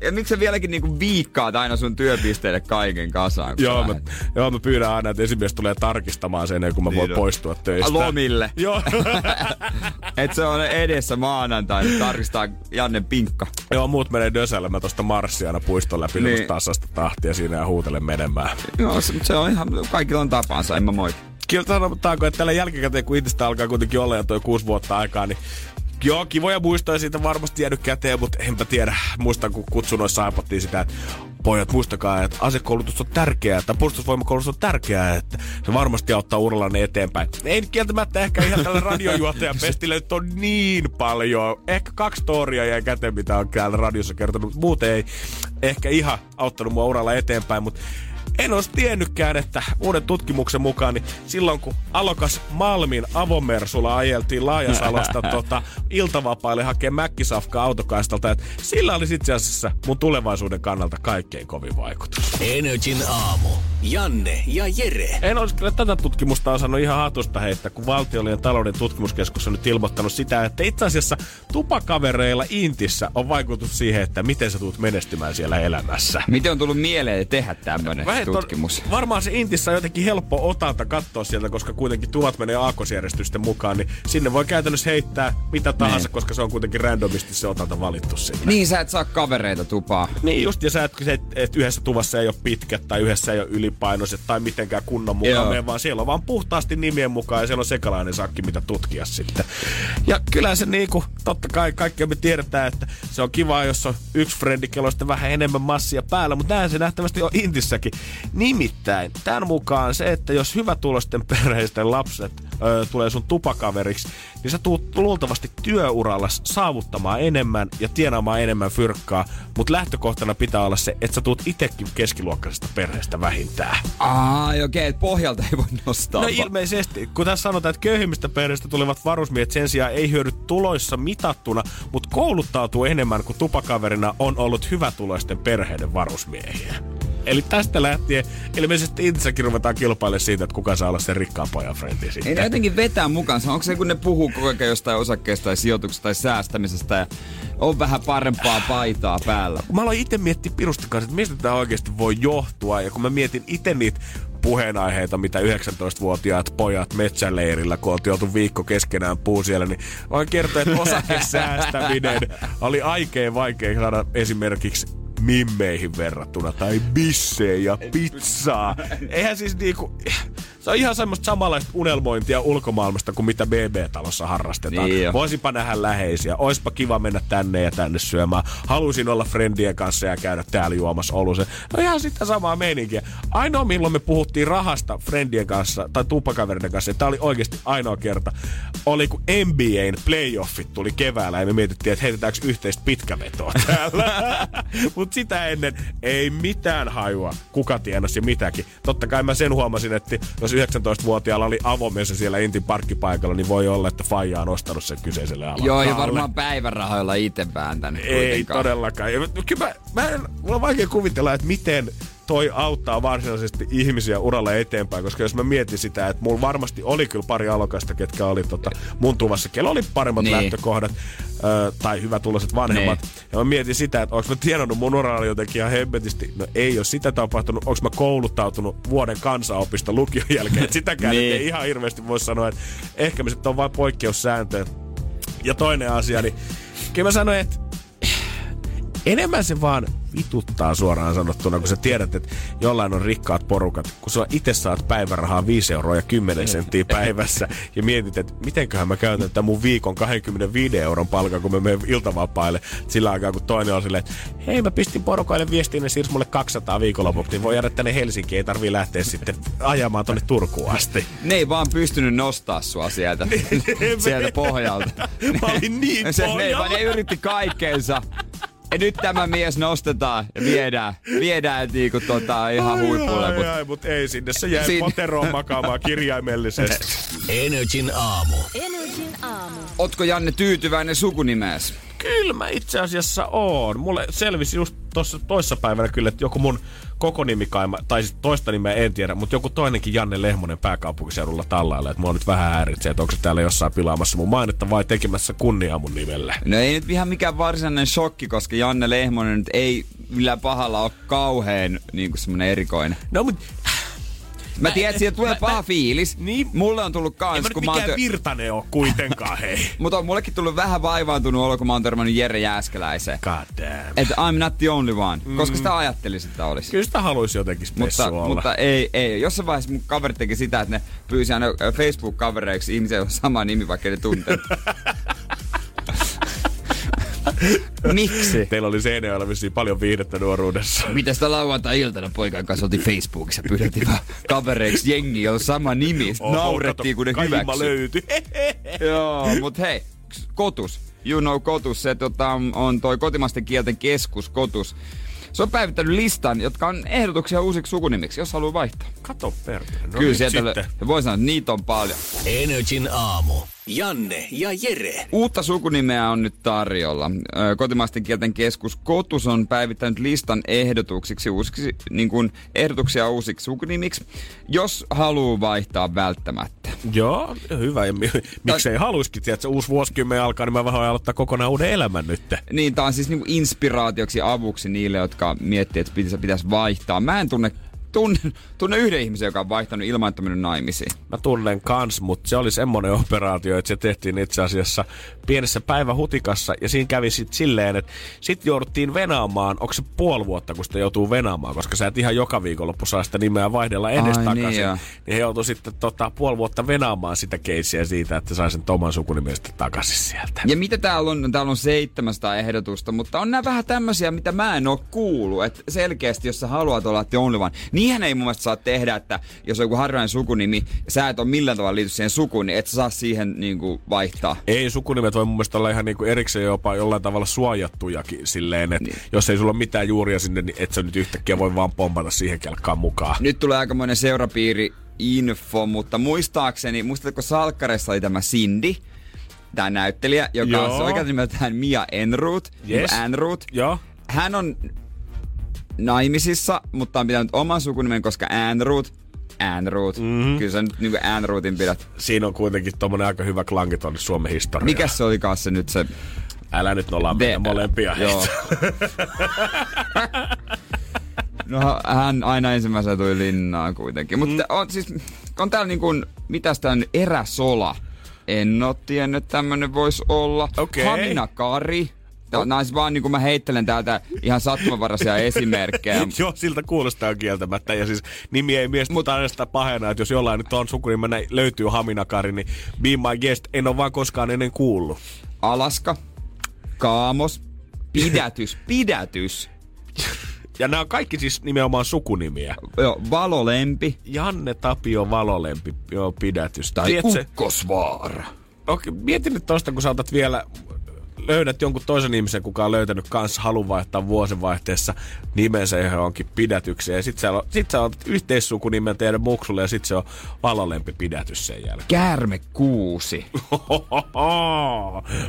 ja miksi sä vieläkin niinku viikkaat aina sun työpisteelle kaiken kasaan? joo, mä, joo, mä pyydän aina, että esimies tulee tarkistamaan ennen kuin mä voin Niin poistua töistä. Lomille. Joo. Et se on edessä maanantai, niin tarkistaa Janne Pinkka. Joo, muut menee dösällä. Mä tosta marssia aina puiston läpi Niin. tasasta tahtia siinä ja huutelen menemään. Joo, se, se on ihan, kaikilla on tapansa, en mä moiti. Kyllä sanotaanko, että tällä jälkikäteen, kun itsestä alkaa kuitenkin olla jo toi kuusi vuotta aikaa, niin Joo, kivoja muistoja siitä varmasti jäänyt käteen, mutta enpä tiedä. Muistan, kun kutsunoissa aipottiin sitä, että pojat, muistakaa, että asekoulutus on tärkeää, että puolustusvoimakoulutus on tärkeää, että se varmasti auttaa urallanne eteenpäin. Ei kieltämättä ehkä ihan tällä radiojuottajan pestillä nyt on niin paljon. Ehkä kaksi storia jäi käteen, mitä on täällä radiossa kertonut, mutta muuten ei ehkä ihan auttanut mua uralla eteenpäin, mutta en olisi tiennytkään, että uuden tutkimuksen mukaan, niin silloin kun alokas Malmin avomersulla ajeltiin Laajasalosta tota, iltavapaille hakee mäkkisafkaa autokaistalta, että sillä olisi itse asiassa mun tulevaisuuden kannalta kaikkein kovin vaikutus. Energin aamu. Janne ja Jere. En olisi kyllä tätä tutkimusta osannut ihan hatusta heittää, kun valtiollinen talouden tutkimuskeskus on nyt ilmoittanut sitä, että itse asiassa tupakavereilla Intissä on vaikutus siihen, että miten sä tulet menestymään siellä elämässä. Miten on tullut mieleen tehdä tämmönen Vähän on- tutkimus? varmaan se Intissä on jotenkin helppo otanta katsoa sieltä, koska kuitenkin tulot menee aakkosjärjestysten mukaan, niin sinne voi käytännössä heittää mitä tahansa, Niin. koska se on kuitenkin randomisti se otanta valittu sinne. Niin sä et saa kavereita tupaa. Niin just, ja sä et, et, et yhdessä tuvassa ei ole pitkät tai yhdessä ei ole ylipainoiset tai mitenkään kunnon mukaan, mene, vaan siellä on vaan puhtaasti nimien mukaan ja siellä on sekalainen sakki, mitä tutkia sitten. Ja kyllä se niinku, totta kai kaikki me tiedetään, että se on kiva, jos on yksi frendi, kello on sitten vähän enemmän massia päällä, mutta näin se nähtävästi on Intissäkin. Nimittäin tämän mukaan se, että jos hyvätulosten perheisten lapset ö, tulee sun tupakaveriksi, niin sä tuut luultavasti työuralla saavuttamaan enemmän ja tienaamaan enemmän fyrkkaa, mutta lähtökohtana pitää olla se, että sä tuut itekin keskiluokkaisesta perheestä vähintään. Ai okei, okay, pohjalta ei voi nostaa. No ilmeisesti, kun tässä sanotaan, että köyhimmistä perheistä tulevat varusmiehet sen sijaan ei hyödy tuloissa mitattuna, mutta kouluttautuu enemmän kuin tupakaverina on ollut hyvätuloisten perheiden varusmiehiä. Eli tästä lähtien ilmeisesti Intissäkin ruvetaan kilpailemaan siitä, että kuka saa olla sen rikkaan pojan frendi Ei sitten. ne jotenkin vetää mukaansa. Onko se, kun ne puhuu koko ajan jostain osakkeesta tai sijoituksesta tai säästämisestä ja on vähän parempaa paitaa päällä? Mä aloin itse miettiä pirusti kanssa, että mistä tämä oikeasti voi johtua. Ja kun mä mietin itse niitä puheenaiheita, mitä 19-vuotiaat pojat metsäleirillä, kun oltiin oltu viikko keskenään puu siellä, niin voin kertoa, että osakesäästäminen oli aikein vaikea saada esimerkiksi mimmeihin verrattuna, tai bissejä ja pizzaa. Eihän siis niinku, Se on ihan semmoista samanlaista unelmointia ulkomaailmasta kuin mitä BB-talossa harrastetaan. Niin jo. Voisinpa nähdä läheisiä. Oispa kiva mennä tänne ja tänne syömään. Haluaisin olla friendien kanssa ja käydä täällä juomassa olusen. No ihan sitä samaa meininkiä. Ainoa milloin me puhuttiin rahasta friendien kanssa tai tuppakaveriden kanssa, tämä oli oikeasti ainoa kerta, oli kun NBAn playoffit tuli keväällä ja me mietittiin, että heitetäänkö yhteistä pitkävetoa täällä. Mutta sitä ennen ei mitään hajua, kuka tienasi mitäkin. Totta kai mä sen huomasin, että jos 19-vuotiaalla oli avomessa siellä Intin parkkipaikalla, niin voi olla, että Faija on ostanut sen kyseiselle alalle. Joo, ja varmaan päivärahoilla itse vääntänyt Ei kuitenkaan. todellakaan. Kyllä mä, mä en, mulla on vaikea kuvitella, että miten toi auttaa varsinaisesti ihmisiä uralla eteenpäin, koska jos mä mietin sitä, että mulla varmasti oli kyllä pari alokasta, ketkä oli tota, mun tuvassa, kello oli paremmat Niin. lähtökohdat, ö, tai hyvät tuloiset vanhemmat. Niin. Ja mä mietin sitä, että onko mä tienannut mun uralla jotenkin ihan hemmetisti. No ei ole sitä tapahtunut. Onko mä kouluttautunut vuoden kansanopisto lukion jälkeen. Et sitäkään Niin. ei ihan hirveästi voi sanoa, että ehkä me sitten on vain poikkeussääntöjä. Ja toinen asia, niin kyllä mä sanoin, että enemmän se vaan vituttaa suoraan sanottuna, kun sä tiedät, että jollain on rikkaat porukat, kun sä itse saat päivärahaa 5 euroa ja 10 senttiä päivässä ja mietit, että mitenköhän mä käytän tämän mun viikon 25 euron palkan, kun mä menen iltavapaalle sillä aikaa, kun toinen on silleen, että hei mä pistin porukoille viestiin, ne siirsi mulle 200 viikonlopuksi, niin voi jäädä tänne Helsinkiin, ei tarvii lähteä sitten ajamaan tonne Turkuun asti. Ne ei vaan pystynyt nostaa sua sieltä, sieltä pohjalta. Mä olin niin se, ne, pohjalla. vaan ne yritti kaikkeensa. Ja nyt tämä mies nostetaan ja viedään, viedään niinku tota ihan huipulle. Ai, Mut ai, mut ei sinne. Se jäi Sinne. poteroon makaamaan kirjaimellisesti. Energin aamu. Energin aamu. Ootko Janne tyytyväinen sukunimeesi? Kyllä mä itse asiassa oon. Mulle selvisi just tuossa toissapäivänä kyllä, että joku mun koko nimi kai, tai siis toista nimeä en tiedä, mutta joku toinenkin Janne Lehmonen pääkaupunkiseudulla tallailla, että mua nyt vähän häiritsee, että onko se täällä jossain pilaamassa mun mainetta vai tekemässä kunniaa mun nimelle. No ei nyt ihan mikään varsinainen shokki, koska Janne Lehmonen nyt ei millään pahalla ole kauheen niinku semmonen erikoinen. No mut Mä tiedän, että siitä tulee mä- paha mä- fiilis. Niin. Mulle on tullut en kans, mä nyt kun mä oon mikään tö- virtanen oo kuitenkaan, hei. Mutta on mullekin tullut vähän vaivaantunut olo, kun mä oon törmännyt Jere Jääskeläiseen. God damn. Että I'm not the only one. Mm. Koska sitä ajattelisin, että olisi. Kyllä sitä haluaisi jotenkin Mutta, olla. mutta ei, ei. Jossain vaiheessa mun kaverit teki sitä, että ne pyysi aina ö, Facebook-kavereiksi ihmisiä, on sama nimi, vaikka ne tunte. Miksi? Teillä oli Seinäjoella vissiin paljon viihdettä nuoruudessa. Mitä sitä lauantai-iltana poikan kanssa oltiin Facebookissa, pyydettiin vaan kavereiksi jengi, on sama nimi. Oho, Naurettiin, kun ne hyväksyi. löytyi. Joo, mut hei, Kotus. You know Kotus, se tota, on toi kotimaisten kielten keskus Kotus. Se on päivittänyt listan, jotka on ehdotuksia uusiksi sukunimiksi, jos haluaa vaihtaa. Kato perkele. No Kyllä sieltä sitten. voi sanoa, että niitä on paljon. Energin aamu. Janne ja Jere. Uutta sukunimeä on nyt tarjolla. Kotimaisten kielten keskus Kotus on päivittänyt listan ehdotuksiksi uusiksi, niin kuin ehdotuksia uusiksi sukunimiksi, jos haluaa vaihtaa välttämättä. Joo, hyvä. Ja mi- miksei haluisikin, että uusi vuosikymmen alkaa, niin mä vähän aloittaa kokonaan uuden elämän nyt. Niin, tää on siis niinku inspiraatioksi avuksi niille, jotka miettii, että pitäisi, pitäisi vaihtaa. Mä en tunne, tunne, tunne yhden ihmisen, joka on vaihtanut ilman, että mennyt naimisiin. Mä tunnen kans, mutta se oli semmoinen operaatio, että se tehtiin itse asiassa pienessä päivähutikassa ja siinä kävi sitten silleen, että sit jouduttiin venaamaan, onko se puoli vuotta, kun sitä joutuu venaamaan, koska sä et ihan joka viikonloppu saa sitä nimeä vaihdella edes Ai takaisin. niin, joo. niin he joutuu sitten tota, puoli vuotta venaamaan sitä keissiä siitä, että sai sen oman sukunimestä takaisin sieltä. Ja mitä täällä on? Täällä on 700 ehdotusta, mutta on nämä vähän tämmöisiä, mitä mä en oo kuullut. Että selkeästi, jos sä haluat olla the only one, niinhän ei mun mielestä saa tehdä, että jos on joku harvinainen sukunimi, ja sä et ole millään tavalla liity siihen sukuun, niin et sä saa siihen niinku vaihtaa. Ei, sukunimet voi mun mielestä olla ihan niinku erikseen jopa jollain tavalla suojattujakin silleen, että niin. jos ei sulla ole mitään juuria sinne, niin et sä nyt yhtäkkiä voi vaan pompata siihen kelkkaan mukaan. Nyt tulee aikamoinen seurapiiri info, mutta muistaakseni, muistatko Salkkaressa oli tämä Cindy, tämä näyttelijä, joka Joo. on oikein nimeltään Mia Enroot, Yes. niin Enroot. Joo. Hän on naimisissa, mutta on pitänyt oman sukunimen, koska Enroot, Enroot. Mm-hmm. Kyllä sä nyt niin Enrootin pidät. Siinä on kuitenkin tommonen aika hyvä klanki tuonne Suomen historiaan. Mikä se olikaan se nyt se? Älä nyt nolla De- meitä molempia Joo. No hän aina ensimmäisenä tuli linnaan kuitenkin. Mutta Mm. on siis, on täällä niin kuin, mitäs tää on, eräsola. En oo tiennyt, että tämmönen voisi olla. Okei. Hamina Kari. No, nää siis vaan niin kuin mä heittelen täältä ihan sattumanvaraisia esimerkkejä. Joo, siltä kuulostaa kieltämättä. Ja siis nimi ei miestä, mutta aina sitä pahena, että jos jollain nyt on sukunimenä löytyy Haminakari, niin be my guest, en ole vaan koskaan ennen kuullut. Alaska, Kaamos, pidätys, pidätys. Ja nämä on kaikki siis nimenomaan sukunimiä. Joo, Valolempi Janne Tapio Valolempi, joo, pidätys. tai Tiedätkö- Ukkosvaara. Okei, mietin nyt tosta, kun sä otat vielä löydät jonkun toisen ihmisen, kuka on löytänyt kanssa halun vaihtaa vuosenvaihteessa nimensä johonkin pidätykseen. Ja sit sä, sit sä otat yhteissukunimen teidän muksulle ja sit se on valolempi pidätys sen jälkeen. Käärme kuusi.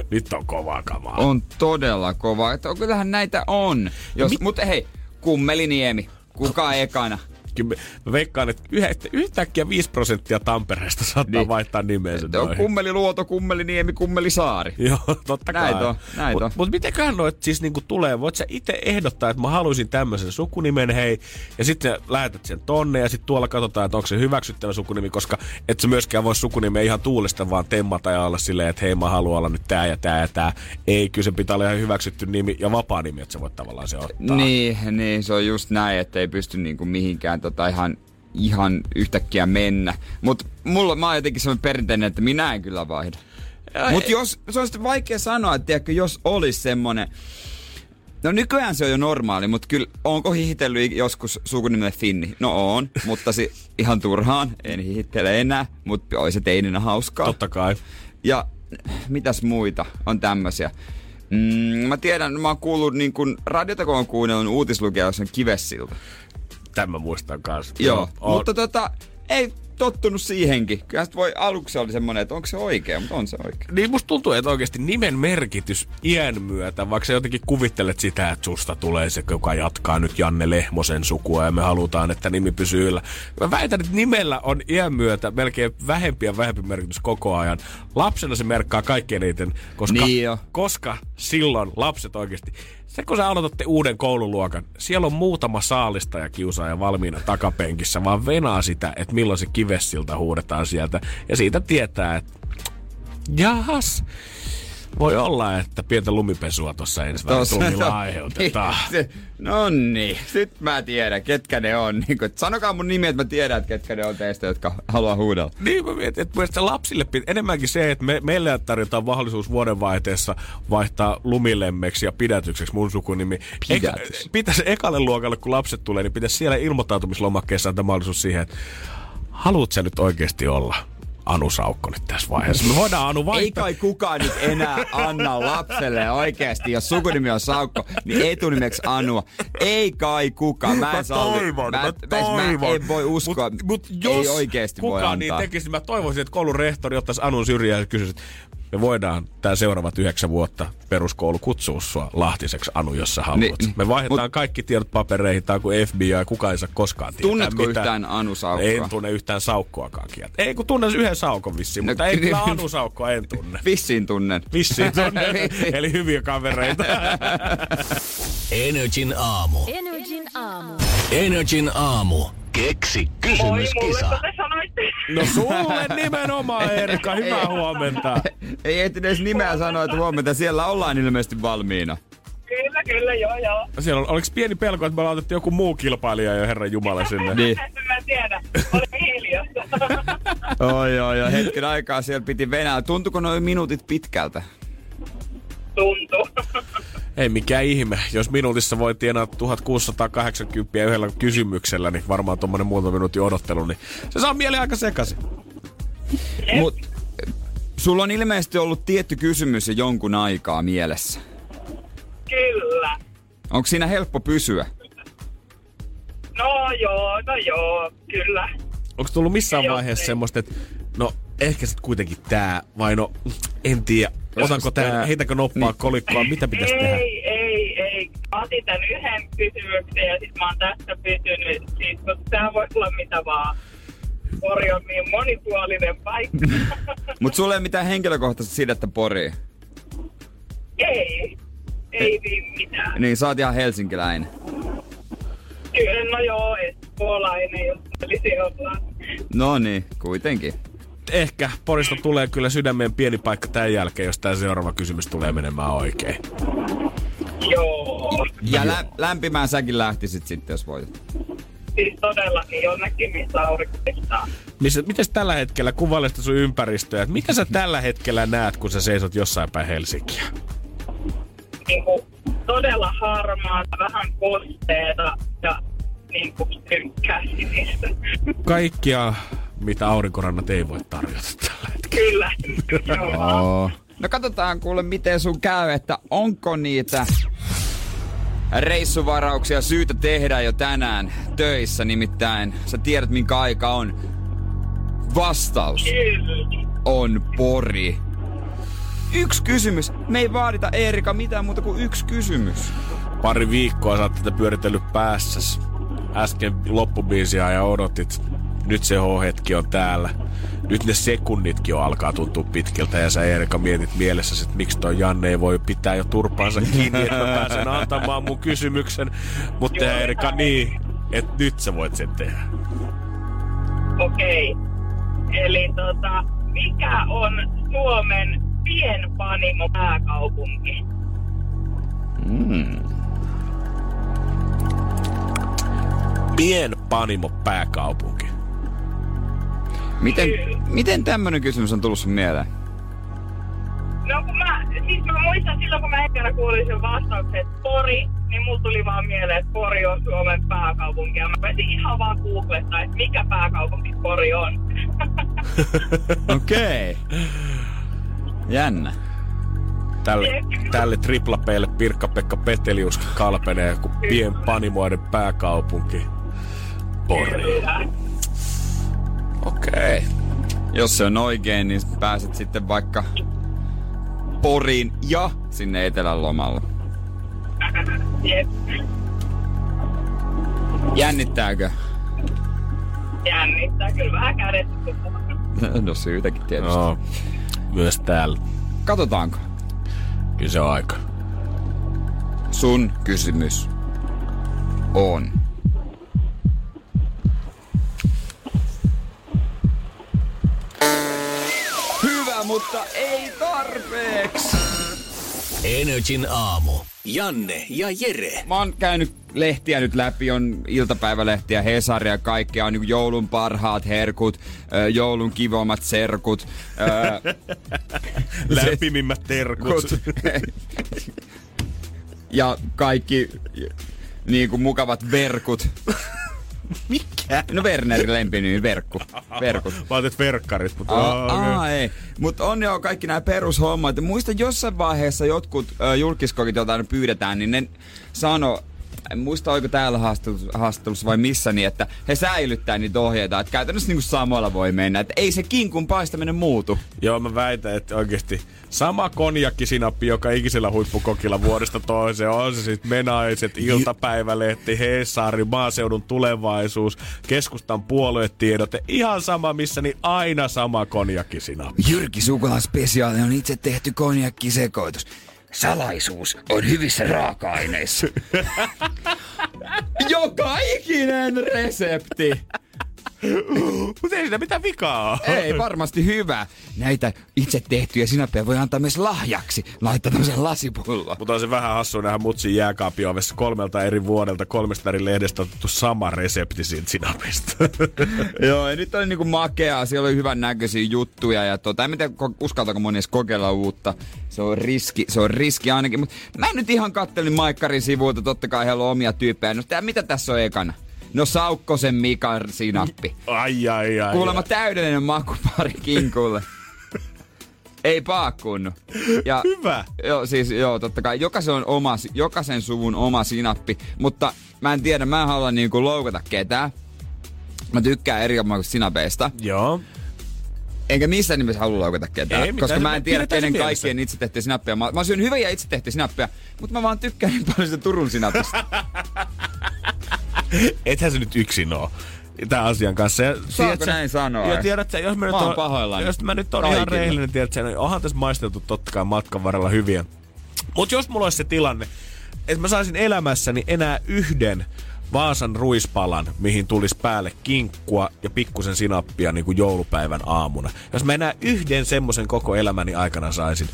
Nyt on kova kamaa. On todella kova. Että kyllähän näitä on. Jos, mutta hei, Kummeliniemi. Kuka ekana? Kyllä mä- veikkaan, että yhä- yhtäkkiä 5 prosenttia Tampereesta saattaa Niin. vaihtaa nimensä. Se on kummeli Luoto, kummeli Niemi, kummeli Saari. Joo, totta kai. Näitä on, näitä on. Mut, mut mitenköhän noit siis niinku tulee? Voit sä itse ehdottaa, että mä haluaisin tämmöisen sukunimen, hei, ja sitten lähetät sen tonne, ja sitten tuolla katsotaan, että onko se hyväksyttävä sukunimi, koska et sä myöskään voi sukunimeä ihan tuulesta vaan temmata ja olla silleen, että hei, mä haluan olla nyt tää ja tää ja tää. Ei, kyllä se pitää olla ihan hyväksytty nimi ja vapaa nimi, että sä voit tavallaan se ottaa. Niin, niin, se on just näin, että ei pysty niinku mihinkään tota ihan, ihan yhtäkkiä mennä. Mutta mulla mä oon jotenkin semmoinen perinteinen, että minä en kyllä vaihda. Mutta jos, se on sitten vaikea sanoa, että tiedätkö, jos olisi semmonen, No nykyään se on jo normaali, mutta kyllä onko hihitellyt joskus sukunimelle Finni? No on, mutta si, ihan turhaan, en hihittele enää, mutta olisi se teininä hauskaa. Totta kai. Ja mitäs muita on tämmöisiä? Mm, mä tiedän, mä oon kuullut niin kun radiota kun oon kuunnellut uutislukija, jos on kivessilta. Tämän muistan kanssa. Joo, on. mutta tota, ei tottunut siihenkin. Kyllä voi, aluksi oli semmonen, että onko se oikea, mutta on se oikea. Niin musta tuntuu, että oikeasti nimen merkitys iän myötä, vaikka sä jotenkin kuvittelet sitä, että susta tulee se, joka jatkaa nyt Janne Lehmosen sukua ja me halutaan, että nimi pysyy yllä. Mä väitän, että nimellä on iän myötä melkein vähempi ja vähempi merkitys koko ajan. Lapsena se merkkaa kaikkein eniten, koska, Niin jo. koska silloin lapset oikeasti, se kun sä aloitatte uuden koululuokan, siellä on muutama saalista ja kiusaaja valmiina takapenkissä, vaan venaa sitä, että milloin se kivessilta huudetaan sieltä. Ja siitä tietää, että Jahas. Voi olla, että pientä lumipesua tuossa ensi tunnilla aiheutetaan. Se- No niin, nyt mä tiedän, ketkä ne on. Niin kun, sanokaa mun nimi, että mä tiedän, että ketkä ne on teistä, jotka haluaa huudella. Niin mä mietin, että mielestäni lapsille pit- enemmänkin se, että me, meille tarjotaan mahdollisuus vuodenvaihteessa vaihtaa lumilemmeksi ja pidätykseksi mun sukunimi. Pidätys. pitäisi ekalle luokalle, kun lapset tulee, niin pitäisi siellä ilmoittautumislomakkeessa antaa mahdollisuus siihen, että haluat sä nyt oikeasti olla Anu Saukko nyt tässä vaiheessa. Me voidaan Anu Ei vaihtaa. kai kukaan nyt enää anna lapselle oikeasti, jos sukunimi on Saukko, niin etunimeksi Anua. Ei kai kukaan. Mä en Mä toivon, mä, mä, toivon. mä en voi uskoa. Mut, mut ei jos oikeasti voi kukaan antaa. niin tekisi, niin mä toivoisin, että koulun rehtori ottaisi Anun syrjään ja kysyisi, että me voidaan tää seuraavat yhdeksän vuotta peruskoulu kutsua sua Lahtiseksi Anu, jos sä haluat. Niin, me vaihdetaan mut- kaikki tiedot papereihin, on kuin FBI, kukaan ei saa koskaan tietää Tunnetko mitään. yhtään Anu Saukkoa? En tunne yhtään saukkoakaan kieltä. Ei kun tunnen yhden saukon vissiin, mutta ei kyllä Anu Saukkoa en tunne. Vissiin tunnen. Vissiin tunne, eli hyviä kavereita. Energin aamu. Energin aamu. Energin aamu. Keksi kysymyskisa. te sanoitte. No sulle nimenomaan, Erika. Hyvää huomenta. Ei ehti edes nimeä sanoa, että huomenta siellä ollaan ilmeisesti valmiina. Kyllä, kyllä, joo, joo. Siellä on, oliko pieni pelko, että me ollaan otettu joku muu kilpailija jo Herran Jumala sinne? Niin. Mä en tiedä. Oli hiljasta. Oi, oi, oi. Hetken aikaa siellä piti venää. Tuntuko noin minuutit pitkältä? Tuntuu. Ei mikään ihme. Jos minuutissa voi tienaa 1680 yhdellä kysymyksellä, niin varmaan tuommoinen muutama minuutin odottelu, niin se saa mieli aika sekaisin. Mut sulla on ilmeisesti ollut tietty kysymys jo jonkun aikaa mielessä. Kyllä. Onko siinä helppo pysyä? No joo, no joo, kyllä. Onko tullut missään vaiheessa ei. semmoista, että no ehkä sitten kuitenkin tää, vai no en tiedä, otanko tää- heitänkö noppaa niin. kolikkoa, mitä pitäisi tehdä? Ei, ei, ei. Mä otin tän yhden kysymyksen ja sit mä oon tässä pysynyt. Siis, kun tää voi olla mitä vaan. Pori on niin monipuolinen paikka. Mut sulla ei ole mitään henkilökohtaista sidettä Poriin. ei. Ei niin mitään. Niin, sä oot ihan helsinkiläinen. Kyllä, no joo, espoolainen, jos olisi olla. No niin, kuitenkin. Ehkä Porista tulee kyllä sydämeen pieni paikka tämän jälkeen, jos tämä seuraava kysymys tulee menemään oikein. Ja lä- lämpimään säkin lähtisit sitten, jos voitit. Siis todellakin jonnekin, missä aurinko pistää. Missä, miten tällä hetkellä kuvailista sun ympäristöä? että Mitä sä tällä hetkellä näet, kun sä seisot jossain päin Helsinkiä? Niin kuin, todella harmaata, vähän kosteeta ja niin kuin synkkää sinistä. Kaikkia, mitä aurinkorannat ei voi tarjota tällä hetkellä. Kyllä. Joo. No katsotaan kuule, miten sun käy, että onko niitä reissuvarauksia syytä tehdä jo tänään töissä, nimittäin sä tiedät minkä aika on. Vastaus on Pori. Yksi kysymys. Me ei vaadita Eerika mitään muuta kuin yksi kysymys. Pari viikkoa sä oot tätä pyöritellyt päässäs. Äsken loppubiisiä ja odotit. Nyt se H-hetki on täällä. Nyt ne sekunnitkin jo alkaa tuntua pitkältä ja sä Erika mietit mielessäsi, että miksi toi Janne ei voi pitää jo turpaansa kiinni, että mä pääsen antamaan mun kysymyksen. Mutta Erika niin, että nyt sä voit sen tehdä. Okei. Eli tota, mikä on Suomen pienpanimo pääkaupunki? Pien panimo pääkaupunki. Miten, miten tämmönen kysymys on tullut sun mieleen? No kun mä, siis mä muistan silloin, kun mä ekana kuulin sen vastauksen, että Pori, niin mulla tuli vaan mieleen, että Pori on Suomen pääkaupunki. Ja mä pääsin ihan vaan googlettaa, että mikä pääkaupunki Pori on. Okei. Okay. Jännä. Tälle, tälle triplapeille Pirkka-Pekka Petelius kalpenee kuin pien panimoiden pääkaupunki. Pori. Kyllä. Okei. Okay. Jos se on oikein, niin pääset sitten vaikka Poriin ja sinne etelän lomalle. Jep. Jännittääkö? Jännittää kyllä vähän kädet. No syytäkin tietysti. No, myös täällä. Katsotaanko? Kyllä se on aika. Sun kysymys on. Mutta ei tarpeeksi. Energin aamu. Janne ja Jere. Mä oon käynyt lehtiä nyt läpi, on iltapäivälehtiä, Hesaria, kaikkea on niin joulun parhaat herkut, joulun kivommat serkut. Lämpimimmät terkut. kut- ja kaikki niin kuin mukavat verkut. Mikä? No Wernerin lempinimi, verkku. Verkut. Mä otin verkkarit, mutta... Aa, okei. aa, ei. Mutta on jo kaikki nämä perushommat. Muista jossain vaiheessa jotkut ö, julkiskokit, joita pyydetään, niin ne sano, en muista oliko täällä haastattelussa, haastattelussa vai missä, niin että he säilyttää niitä ohjeita, että käytännössä niinku samalla voi mennä, että ei se kinkun paistaminen muutu. Joo, mä väitän, että oikeasti sama konjakkisinappi joka ikisellä huippukokilla vuodesta toiseen. On se sitten Menaiset, Iltapäivälehti, Hesari, Maaseudun tulevaisuus, keskustan puoluetiedote. Ihan sama missä, niin aina sama konjakkisinappi. Jyrki Sukulan spesiaali on itse tehty konjakkisekoitus. Salaisuus on hyvissä raaka-aineissa. Joka ikinen resepti. Mutta ei siinä mitään vikaa. Ei, varmasti hyvä. Näitä itse tehtyjä sinappeja voi antaa myös lahjaksi. Laittaa tämmöisen lasipulloon. Mutta on se vähän hassu nähdä mutsin jääkaapiovessa kolmelta eri vuodelta, kolmesta eri lehdestä otettu sama resepti siitä sinapista. Joo, ja nyt oli niinku makeaa, siellä oli hyvän näköisiä juttuja ja tota, en tiedä ko- uskaltaako moni edes kokeilla uutta. Se on riski, se on riski ainakin, mutta mä en nyt ihan kattelin Maikkarin sivuilta, totta kai heillä on omia tyyppejä. No tää, mitä tässä on ekana? No Saukkosen Mikan sinappi. ai, ai, ai. Kuulemma ai. täydellinen makupari kinkulle. Ei paakkunnu. Ja, Hyvä. Joo, siis joo, totta kai. Jokaisen, on oma, jokaisen suvun oma sinappi, mutta mä en tiedä, mä en halua niinku loukata ketään. Mä tykkään erinomaisista sinapeista. Joo. Enkä missään nimessä halua loukata ketään, Ei koska mä en tiedä, kenen kaikkien itse tehtyjä sinappeja. Mä, mä syön hyviä itse tehtyjä sinappeja, mutta mä vaan tykkään niin paljon sitä Turun sinapista. Ethän se nyt yksin oo tämän asian kanssa. Ja, tiedätkö- näin sanoa? Ja tiedätkö, jos mä nyt Mä oon- pahoillani. Jos mä nyt on ihan rehellinen, tiedätkö, niin onhan tässä maisteltu totta kai matkan varrella hyviä. Mutta jos mulla olisi se tilanne, että mä saisin elämässäni enää yhden Vaasan ruispalan, mihin tulisi päälle kinkkua ja pikkusen sinappia niin kuin joulupäivän aamuna. Jos mä enää yhden semmoisen koko elämäni aikana saisin,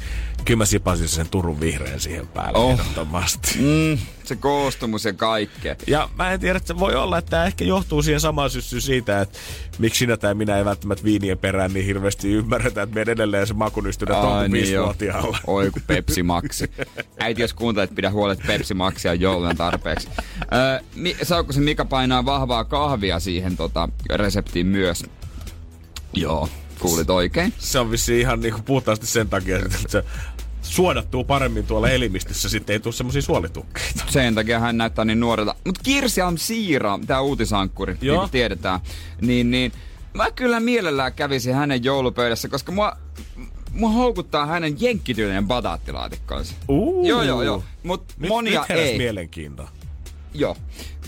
kyllä mä sipasin sen Turun vihreän siihen päälle Oh. ehdottomasti. Mm, se koostumus ja kaikkea. Ja mä en tiedä, että se voi olla, että tämä ehkä johtuu siihen samaan syssyyn siitä, että miksi sinä tai minä ei välttämättä viinien perään niin hirveästi ymmärretä, että meidän edelleen se makunystyrä on niin vuotiaalla Oi kun Pepsi Maxi. Äiti, jos kuuntelet, pidä huolet Pepsi Maxia jouluna tarpeeksi. Öö, mi- saako se Mika painaa vahvaa kahvia siihen tota, reseptiin myös? Joo, kuulit oikein. Se on vissi ihan niinku puhtaasti sen takia, että se suodattuu paremmin tuolla elimistössä, sitten ei tule semmoisia suolitukkeita. Sen takia hän näyttää niin nuorelta. Mutta Kirsi on Siira, tämä uutisankkuri, Joo. niin kuin tiedetään, niin, niin mä kyllä mielellään kävisin hänen joulupöydässä, koska mua, mua houkuttaa hänen jenkkityylinen bataattilaatikkonsa. Uh. Joo, joo, joo. Mut nyt, monia nyt ei. mielenkiintoa. Joo.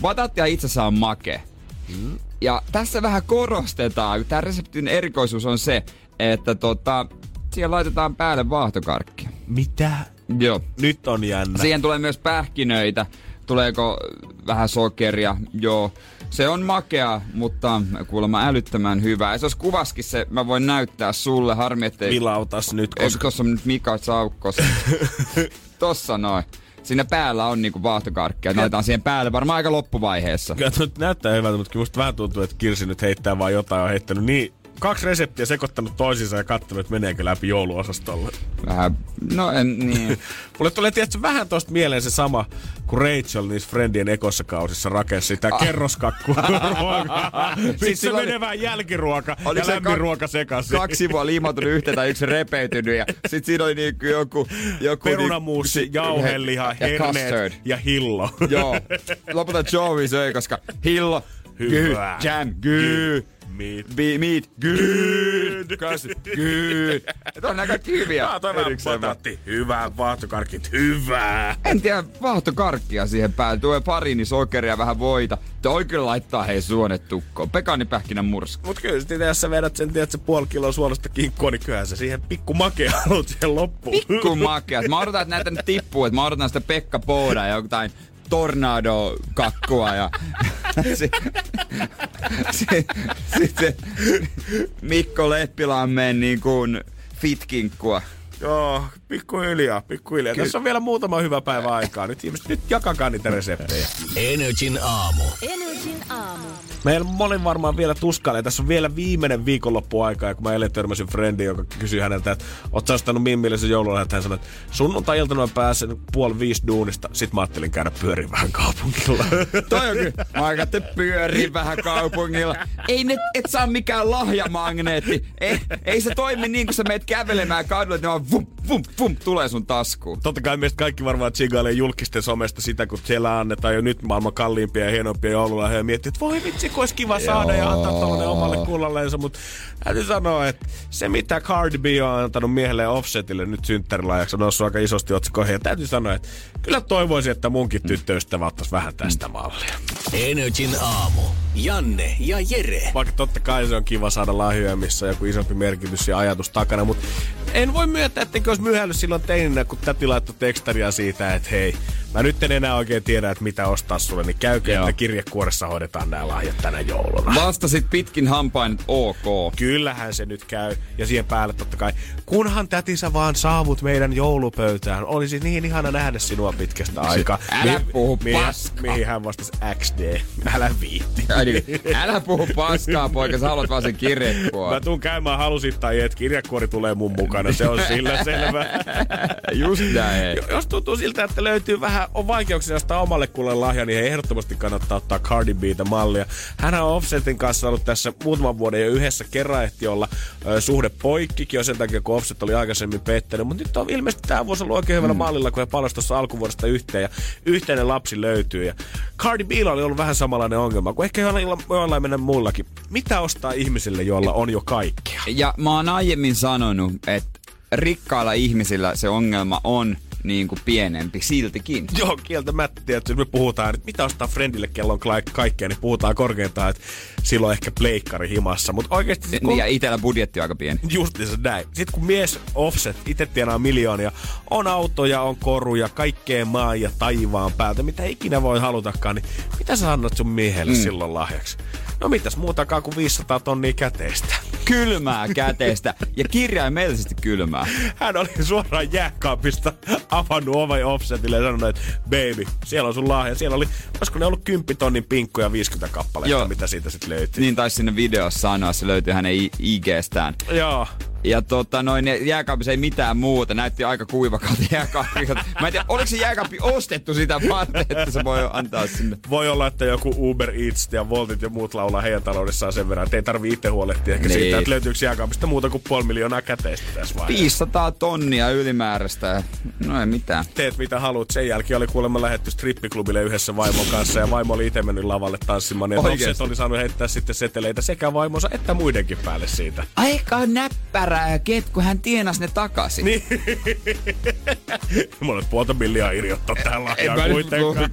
Bataattia itsessään on make. Mm. Ja tässä vähän korostetaan, tämä reseptin erikoisuus on se, että tota, siihen laitetaan päälle vaahtokarkkia. Mitä? Joo. Nyt on jännä. Siihen tulee myös pähkinöitä. Tuleeko vähän sokeria? Joo. Se on makea, mutta kuulemma älyttömän hyvä. Ja se olisi kuvaskin se, mä voin näyttää sulle. Harmi, ettei... Vilautas nyt, koska... Eikö tossa on nyt Mika Saukkos? tossa noin. Siinä päällä on niinku vaahtokarkkia. Laitetaan siihen päälle varmaan aika loppuvaiheessa. Kyllä nyt näyttää hyvältä, mutta musta vähän tuntuu, että Kirsi nyt heittää vaan jotain. On heittänyt niin kaksi reseptiä sekoittanut toisiinsa ja katsonut, että meneekö läpi jouluosastolle. Vähän, no en niin. Mulle tulee tietysti vähän tosta mieleen se sama, kun Rachel niissä Friendien ekossa kausissa rakensi sitä ah. kerroskakku Sitten se menee vähän jälkiruoka ja lämminruoka sekaisin. Kaksi sivua liimautunut yhteen tai yksi repeytynyt ja sit siinä oli niinku joku... joku Perunamuusi, niin, jauheliha, ja herneet ja hillo. Joo. Lopulta Joey söi, koska hillo, Hyvä. Gy, jam, gy, Meat. Be meat. Good. Kas, good. Tämä on näitä hyviä. Ah, toi potatti. Hyvä. Vaahtokarkit. Hyvä. En tiedä, vaahtokarkkia siihen päälle. Tuo pari sokeria, vähän voita. Toi kyllä laittaa hei suonet tukkoon. Pekanipähkinän murska. Mut kyllä sitten jos sä vedät sen, tiedät, se puoli kiloa suolasta kinkkua, niin kyllähän sä siihen pikku makea haluat siihen loppuun. Pikku makea. Mä odotan, että näitä nyt tippuu. Että mä odotan sitä Pekka Poodaa ja jotain tornado-kakkua ja sitten sit, Mikko Leppilammeen niin kuin fitkinkkua. Joo, pikkuhiljaa, pikkuhiljaa. Ky- Tässä on vielä muutama hyvä päivä aikaa. Nyt ihmiset, nyt jakakaa niitä reseptejä. Energin aamu. Energin aamu. Meillä moni varmaan vielä tuskailee. Tässä on vielä viimeinen viikonloppu aikaa, ja kun mä eilen törmäsin Friendi, joka kysyi häneltä, että oot sä ostanut Mimmille joulun, että hän sanoi, että sunnuntai-iltana mä pääsen puoli viisi duunista. Sitten mä ajattelin käydä pyörin vähän kaupungilla. Toi on kyllä. Mä ajattelin pyörin vähän kaupungilla. Ei ne, et saa mikään lahjamagneetti. Ei, ei se toimi niin, kun sä meet kävelemään kadulla, että ne vaan vum, vum, vum, tulee sun taskuun. Totta kai meistä kaikki varmaan tsigailee julkisten somesta sitä, kun siellä annetaan jo nyt maailman kalliimpia ja hienompia joululahjoja ja miettii, että voi vitsi, kun olisi kiva saada ja antaa tuollainen omalle kullallensa, mutta täytyy sanoa, että se mitä Cardi B on antanut miehelle Offsetille nyt synttärilahjaksi on noussut aika isosti otsikoihin. Ja täytyy sanoa, että kyllä toivoisin, että munkin tyttöystävä ottaisi vähän tästä mallia. Energin aamu. Janne ja Jere. Vaikka totta kai se on kiva saada lahjoja, missä on joku isompi merkitys ja ajatus takana, mutta en voi myöntää, että olisi myhäillyt silloin teininä, kun täti laittoi tekstaria siitä, että hei, mä nyt en enää oikein tiedä, että mitä ostaa sulle, niin käykö, Joo. että kirjekuoressa hoidetaan nämä lahjat tänä jouluna. Vastasit pitkin hampain, että ok. Kyllähän se nyt käy. Ja siihen päälle totta kai, kunhan tätisä vaan saavut meidän joulupöytään. Olisi niin ihana nähdä sinua pitkästä aikaa. Älä mi- puhu mi- paskaa. Mihin hän vastasi XD. Älä viitti. Älä puhu paskaa, poika. Sä haluat vaan sen kirjekuoren. Mä tuun käymään halusit tai et. Kirjekuori tulee mun mukana. Se on sillä selvä. Just näin. Jos tuntuu siltä, että löytyy vähän on vaikeuksia sitä omalle kuulle lahja, niin ehdottomasti kannattaa ottaa Cardi Btä mallia. Hän on Offsetin kanssa ollut tässä muutaman vuoden jo yhdessä. Kerran ehti olla ö, suhde poikkikin jo sen takia, kun Offset oli aikaisemmin pettänyt. Mutta nyt on ilmeisesti tämä vuosi ollut oikein hyvällä mm. mallilla, kun he palasi tuossa alkuvuodesta yhteen ja yhteinen lapsi löytyy. Ja Cardi B oli ollut vähän samanlainen ongelma, kun ehkä jollain mennä muillakin. Mitä ostaa ihmisille, joilla on jo kaikkea? Ja mä oon aiemmin sanonut, että rikkailla ihmisillä se ongelma on – niin kuin pienempi siltikin. Joo, kieltämättä. Tietysti, me puhutaan, että mitä ostaa friendille, kello on kaikkea, niin puhutaan korkeintaan, että silloin ehkä pleikkari himassa. Mutta oikeasti... Sit, kun... Ja itellä budjetti on aika pieni. Justiinsa näin. Sitten kun mies offset itse tienaa miljoonia, on autoja, on koruja, kaikkea maan ja taivaan päältä, mitä ikinä voi halutakaan, niin mitä sä annat sun miehelle mm. silloin lahjaksi? No mitäs muutakaan kuin 500 tonnia käteistä. Kylmää käteistä ja kirjaimellisesti kylmää. Hän oli suoraan jääkaapista avannut oven offsetille ja sanonut, että baby, siellä on sun lahja. Siellä oli, olisiko ne ollut 10 tonnin pinkkuja 50 kappaletta, Joo. mitä siitä sitten löytyi. Niin taisi sinne videossa sanoa, se löytyy hänen IGstään. Joo. Ja tota, noin, jääkaapissa ei mitään muuta. Näytti aika kuivakalta jääkaapilta. Mä en tiedä, oliko se jääkaappi ostettu sitä varten, että se voi antaa sinne. Voi olla, että joku Uber Eats ja Voltit ja muut laulaa heidän taloudessaan sen verran, että ei tarvi itse huolehtia ehkä Niin. siitä, että löytyykö jääkaapista muuta kuin puoli miljoonaa käteistä tässä vaiheessa. 500 tonnia ylimääräistä. No ei mitään. Teet mitä haluat. Sen jälkeen oli kuulemma lähetty strippiklubille yhdessä vaimon kanssa ja vaimo oli itse mennyt lavalle tanssimaan. Ja oli saanut heittää sitten seteleitä sekä vaimonsa että muidenkin päälle siitä. Aika näppärää ket, kun hän tienasi ne takaisin. Niin. Mulla on puolta miljoonaa irjottaa tähän lahjaan kuitenkaan.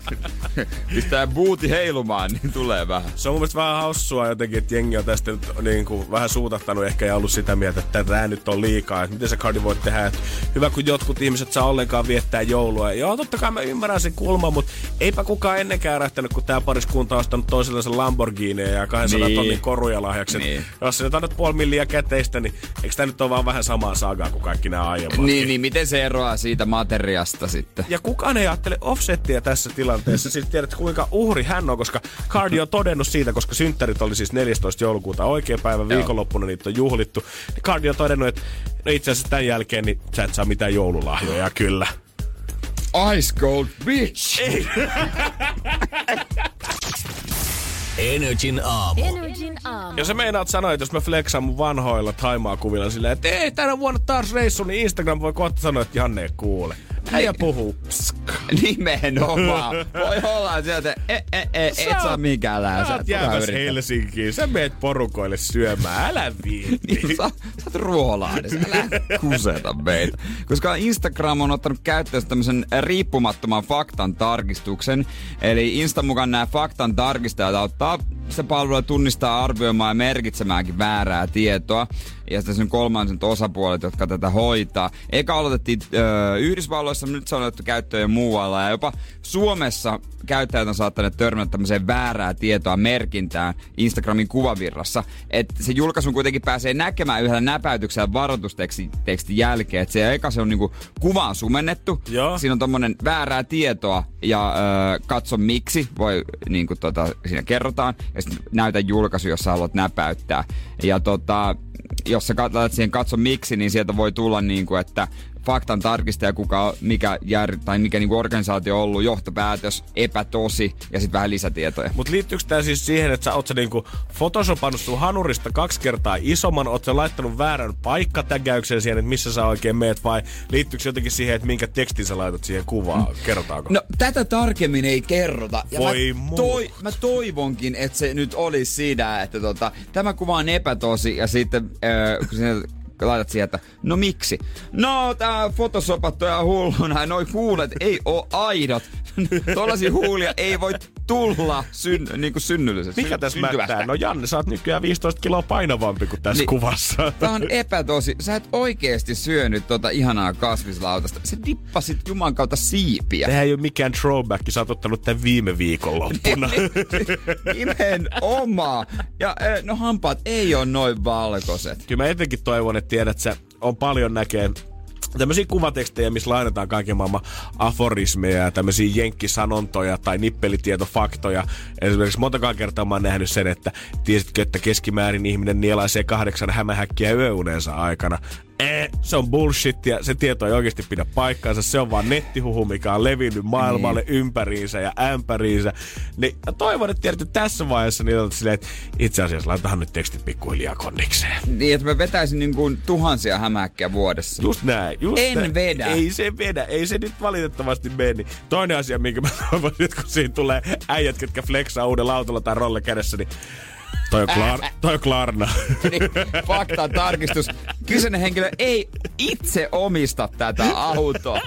Pistää buuti heilumaan, niin tulee vähän. Se on mun mielestä vähän hassua jotenkin, että jengi on tästä nyt niin kuin vähän suutattanut ehkä ja ollut sitä mieltä, että tämä nyt on liikaa. Että miten se Cardi voi tehdä. Että hyvä, kun jotkut ihmiset saa ollenkaan viettää joulua. Joo, totta kai mä ymmärrän sen kulman, mutta eipä kukaan ennenkään ärähtänyt, kun tämä pariskunta on ostanut toisellensa Lamborghini ja 200 Niin. tonnin koruja lahjaksi. Niin. Jos sä nyt annat puoli milliä käteistä, niin eikö tämä nyt ole vaan vähän samaa sagaa kuin kaikki nämä aiemmat? Niin, niin miten se eroaa siitä materiasta sitten? Ja kukaan ei ajattele offsettia tässä tilanteessa. Siis tiedät, kuinka uhri hän on, koska Cardi on todennut siitä, koska synttärit oli siis 14. joulukuuta oikea päivä, viikonloppuna niitä on juhlittu. Niin Cardi on todennut, että no itse asiassa tämän jälkeen niin sä et saa mitään joululahjoja, kyllä. Ice Cold Bitch! Energin aamu. Energin aamu. Ja sä meinaat sanoa, että jos mä flexaan mun vanhoilla taimaa kuvilla silleen, että ei, tänä vuonna taas reissu, niin Instagram voi kohta sanoa, että Janne ei kuule. Puhuu. Nimenomaan. Voi olla sieltä, e, e, e, et saa mikään lää. Sä oot jäämässä Helsinkiin. Sä meet porukoille syömään. Älä viitti. Niin, sä, sä oot ruolahdessa, älä kuseta meitä. Koska Instagram on ottanut käyttöön tämmöisen riippumattoman faktan tarkistuksen. Eli Instan mukaan nämä faktan tarkistajat auttaa se palvelu tunnistaa arvioimaan ja merkitsemäänkin väärää tietoa. Ja sitten on kolmannet osapuolet, jotka tätä hoitaa. Eka aloitettiin ö, Yhdysvalloissa, nyt se on otettu käyttöön jo muualla. Ja jopa Suomessa käyttäjät on saattaneet törmätä tämmöiseen väärää tietoa merkintään Instagramin kuvavirrassa. Että se julkaisun kuitenkin pääsee näkemään yhdellä näpäytyksellä varoitustekstin tekstin jälkeen. Että se eka se on niinku kuvaan sumennettu. Joo. Siinä on tommonen väärää tietoa ja ö, katso miksi, voi niinku tota, siinä kerrotaan. Ja sitten näytä julkaisu, jos sä haluat näpäyttää. Ja tota, jos sä kat- laitat siihen katso miksi, niin sieltä voi tulla niinku, että faktan tarkistaja, kuka, mikä, jär, tai mikä niinku organisaatio on ollut, johtopäätös, epätosi ja sitten vähän lisätietoja. Mutta liittyykö tämä siis siihen, että sä oot sä niinku photoshopannut sun hanurista kaksi kertaa isomman, oot sä laittanut väärän paikkatägäyksen siihen, että missä sä oikein meet, vai liittyykö se jotenkin siihen, että minkä tekstin sä laitat siihen kuvaan? Kerrotaanko? No tätä tarkemmin ei kerrota. Ja Voi mä, muu. mä toivonkin, että se nyt olisi siinä, että tota, tämä kuva on epätosi ja sitten äh, kun laitat siihen, että no miksi? No tää photoshopattu ja hulluna, noi huulet ei oo aidot. Tuollaisia huulia ei voi tulla syn, niin kuin synnyllisesti. Mikä tässä mättää? No Janne, sä oot nykyään 15 kiloa painavampi kuin tässä Niin. kuvassa. Tää on epätosi. Sä et oikeesti syönyt tota ihanaa kasvislautasta. Se dippasit juman kautta siipiä. Tämä ei ole mikään throwback, sä oot ottanut tämän viime viikonloppuna. Nimenomaan. Ja ö, no hampaat ei ole noin valkoiset. Kyllä mä etenkin toivon, että tiedät, sä on paljon näkee tämmöisiä kuvatekstejä, missä lainataan kaiken maailman aforismeja ja tämmöisiä jenkkisanontoja tai nippelitietofaktoja. Esimerkiksi montakaan kertaa mä oon nähnyt sen, että tiesitkö, että keskimäärin ihminen nielaisee kahdeksan hämähäkkiä yöunensa aikana. Eh, se on bullshit ja se tieto ei oikeasti pidä paikkaansa. Se on vaan nettihuhu, mikä on levinnyt maailmalle Niin. ympäriinsä ja ämpäriinsä. Niin toivon, että tiedätkö tässä vaiheessa niin olet silleen, että itse asiassa laitahan nyt tekstit pikkuhiljaa kondikseen. Niin, että mä vetäisin niin kuin tuhansia hämähäkkiä vuodessa. Just näin. Just En näin. vedä. Ei se vedä. Ei se nyt valitettavasti mene. Toinen asia, minkä mä toivon, että kun siinä tulee äijät, ketkä flexaa uudella autolla tai rolle kädessä, niin toi on, Klar- toi on Klarna. Niin, fakta tarkistus. Kyseinen henkilö ei itse omista tätä autoa.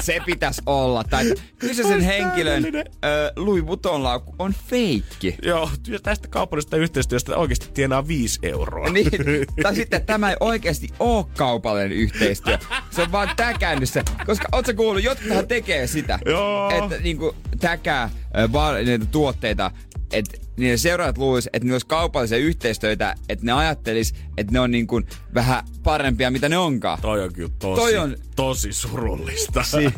Se pitäisi olla. Tai kyseisen Ois henkilön ö, Louis Vuitton laukku on feikki. Joo, tästä kaupallisesta yhteistyöstä oikeasti tienaa 5 euroa. Niin, tai sitten tämä ei oikeasti ole kaupallinen yhteistyö. Se on vaan täkännyt se. Koska oot sä kuullut, jotkuthan tekee sitä. Joo. Että niinku täkää ö, va- näitä tuotteita, että niin ne seuraajat luulisi, että ne olisi kaupallisia yhteistyötä, että ne ajattelis, että ne on niin kuin vähän parempia, mitä ne onkaan. Toi on kyllä tosi, Toi on- tosi surullista. Si-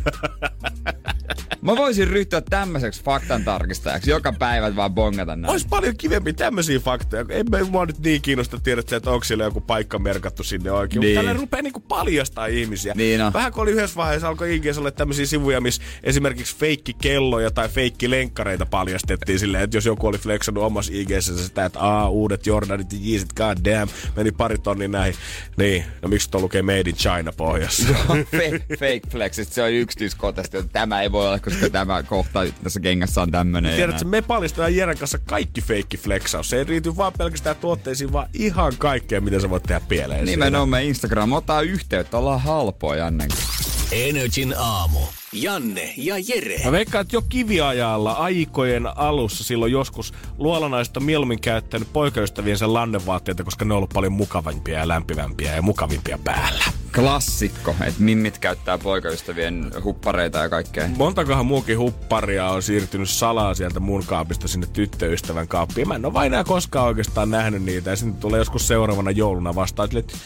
Mä voisin ryhtyä tämmöiseksi faktan tarkistajaksi. Joka päivä vaan bongata näin. Olisi paljon kivempi tämmöisiä faktoja. En mä mua nyt niin kiinnosta tiedä, että onko siellä joku paikka merkattu sinne oikein. Niin. Tällä rupeaa niinku paljastaa ihmisiä. Niin on. Vähän kun oli yhdessä vaiheessa, alkoi IGS olla tämmöisiä sivuja, missä esimerkiksi feikki kelloja tai feikki lenkkareita paljastettiin silleen, että jos joku oli flexannut omassa IGS sitä, että aa, uudet Jordanit ja Yeezit, god damn, meni pari tonnia näihin. Niin, no miksi tuo lukee Made in China pohjassa? fake, fake flexit, se on yksityiskohtaisesti, että tämä ei voi olla, koska tämä kohta tässä kengässä on tämmönen. ja Tiedätkö, me paljastetaan Jeren kanssa kaikki feikki flexaus. Se ei riity vaan pelkästään tuotteisiin, vaan ihan kaikkea, mitä sä voit tehdä pieleen. siinä. Nimenomaan Instagram, ottaa yhteyttä, ollaan halpoa Jannen. Energin aamu. Janne ja Jere. Mä veikkaan, että jo kiviajalla aikojen alussa silloin joskus luolanaiset on mieluummin käyttänyt poikaystäviensä lannevaatteita, koska ne on ollut paljon mukavampia ja lämpimämpiä ja mukavimpia päällä. Klassikko, että mimmit käyttää poikaystävien huppareita ja kaikkea. Montakohan muukin hupparia on siirtynyt salaa sieltä mun kaapista sinne tyttöystävän kaappiin. Mä en ole vain enää koskaan oikeastaan nähnyt niitä ja sitten tulee joskus seuraavana jouluna vastaan, että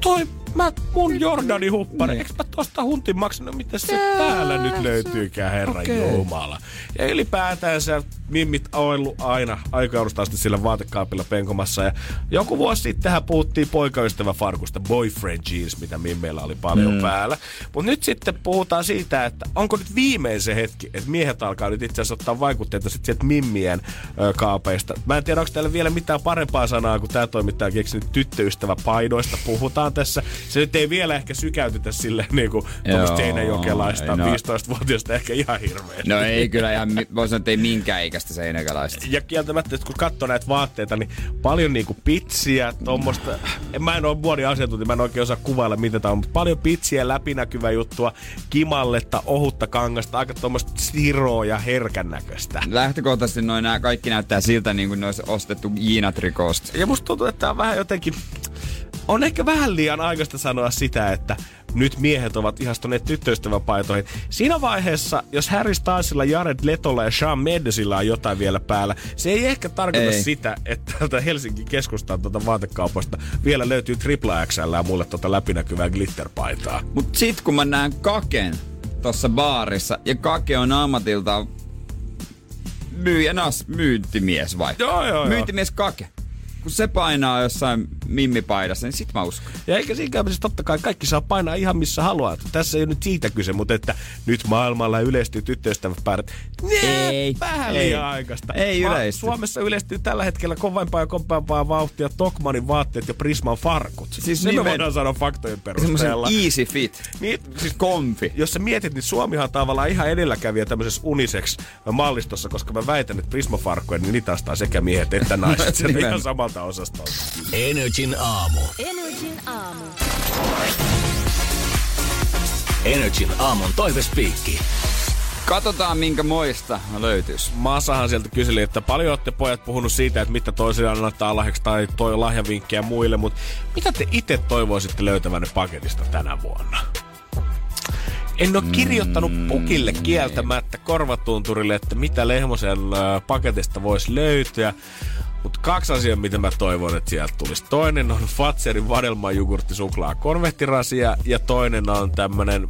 toi mä, mun Jordani huppari, Niin. eikö mä tosta huntin maksanut, mitä se täällä nyt löytyykään, herra okay. Jumala. Ja ylipäätään se mimmit oillut aina aikaudesta asti sillä vaatekaapilla penkomassa. Ja joku vuosi sittenhän puhuttiin poikaystävä farkusta, boyfriend jeans, mitä mimmeillä oli paljon mm. päällä. Mutta nyt sitten puhutaan siitä, että onko nyt viimein se hetki, että miehet alkaa nyt itse asiassa ottaa vaikutteita sitten sieltä mimmien ö, kaapeista. Mä en tiedä, onko täällä vielä mitään parempaa sanaa, kun tämä toimittaja keksinyt tyttöystävä paidoista. Puhutaan tässä. Se nyt ei vielä ehkä sykäytetä sille niin kuin seinäjokelaista no. 15-vuotiaasta ehkä ihan hirveästi. No ei kyllä ihan, voi sanoa, että ei minkään ikäistä seinäkäläistä. Ja kieltämättä, että kun katsoo näitä vaatteita, niin paljon niinku pitsiä, tuommoista. En, mä en ole vuoden asiantuntija, mä en oikein osaa kuvailla mitä tää on, mutta paljon pitsiä, läpinäkyvää juttua, kimalletta, ohutta kangasta, aika tuommoista siroa ja herkän näköistä. Lähtökohtaisesti noin nämä kaikki näyttää siltä, niin kuin ne olisi ostettu Jiinatrikoosta. Ja musta tuntuu, että tää on vähän jotenkin... On ehkä vähän liian aikaista sanoa sitä, että nyt miehet ovat ihastuneet tyttöystäväpaitoihin. Siinä vaiheessa, jos Harry Stylesilla, Jared Letolla ja Shawn Mendesillä on jotain vielä päällä, se ei ehkä tarkoita Ei. sitä, että täältä Helsingin keskustan tuota vaatekaupoista vielä löytyy tripla XL ja mulle tuota läpinäkyvää glitterpaitaa. Mut sit kun mä näen Kaken tossa baarissa, ja Kake on ammatiltaan myyjän as, myyntimies vai? Joo, joo, joo. Myyntimies Kake. Kun se painaa jossain mimmipaidassa, niin sit mä uskon. Ja eikä siinä käymisessä totta kai kaikki saa painaa ihan missä haluaa. Tässä ei ole nyt siitä kyse, mutta että nyt maailmalla yleistyy tyttöystäväpäärät. Ei, vähän ei. liian aikaista. Ei yleisty. Suomessa yleistyy tällä hetkellä kovempaa ja kovempaa vauhtia Tokmanin vaatteet ja Prisman farkut. Siis Se me voidaan sanoa faktojen perusteella. easy fit. Niin, siis Komfi. jos sä mietit, niin Suomihan tavallaan ihan edelläkävijä tämmöisessä unisex-mallistossa, koska mä väitän, että Prisma-farkkuja, niin niitä ostaa sekä miehet että naiset. Nimen. ihan samalta osastolta. Energin aamu. Energin aamu. Energin aamun toivespiikki. Katsotaan minkä moista löytyisi. Masahan sieltä kyseli, että paljon olette pojat puhunut siitä, että mitä toisille annetaan lahjaksi tai toi lahjavinkkejä muille, mutta mitä te itse toivoisitte löytävänne paketista tänä vuonna? En ole kirjoittanut pukille kieltämättä korvatunturille, että mitä Lehmosen paketista voisi löytyä. Mutta kaksi asiaa, mitä mä toivon, että sieltä tulisi. Toinen on Fatserin vadelma jogurtti suklaa konvehtirasia ja toinen on tämmönen,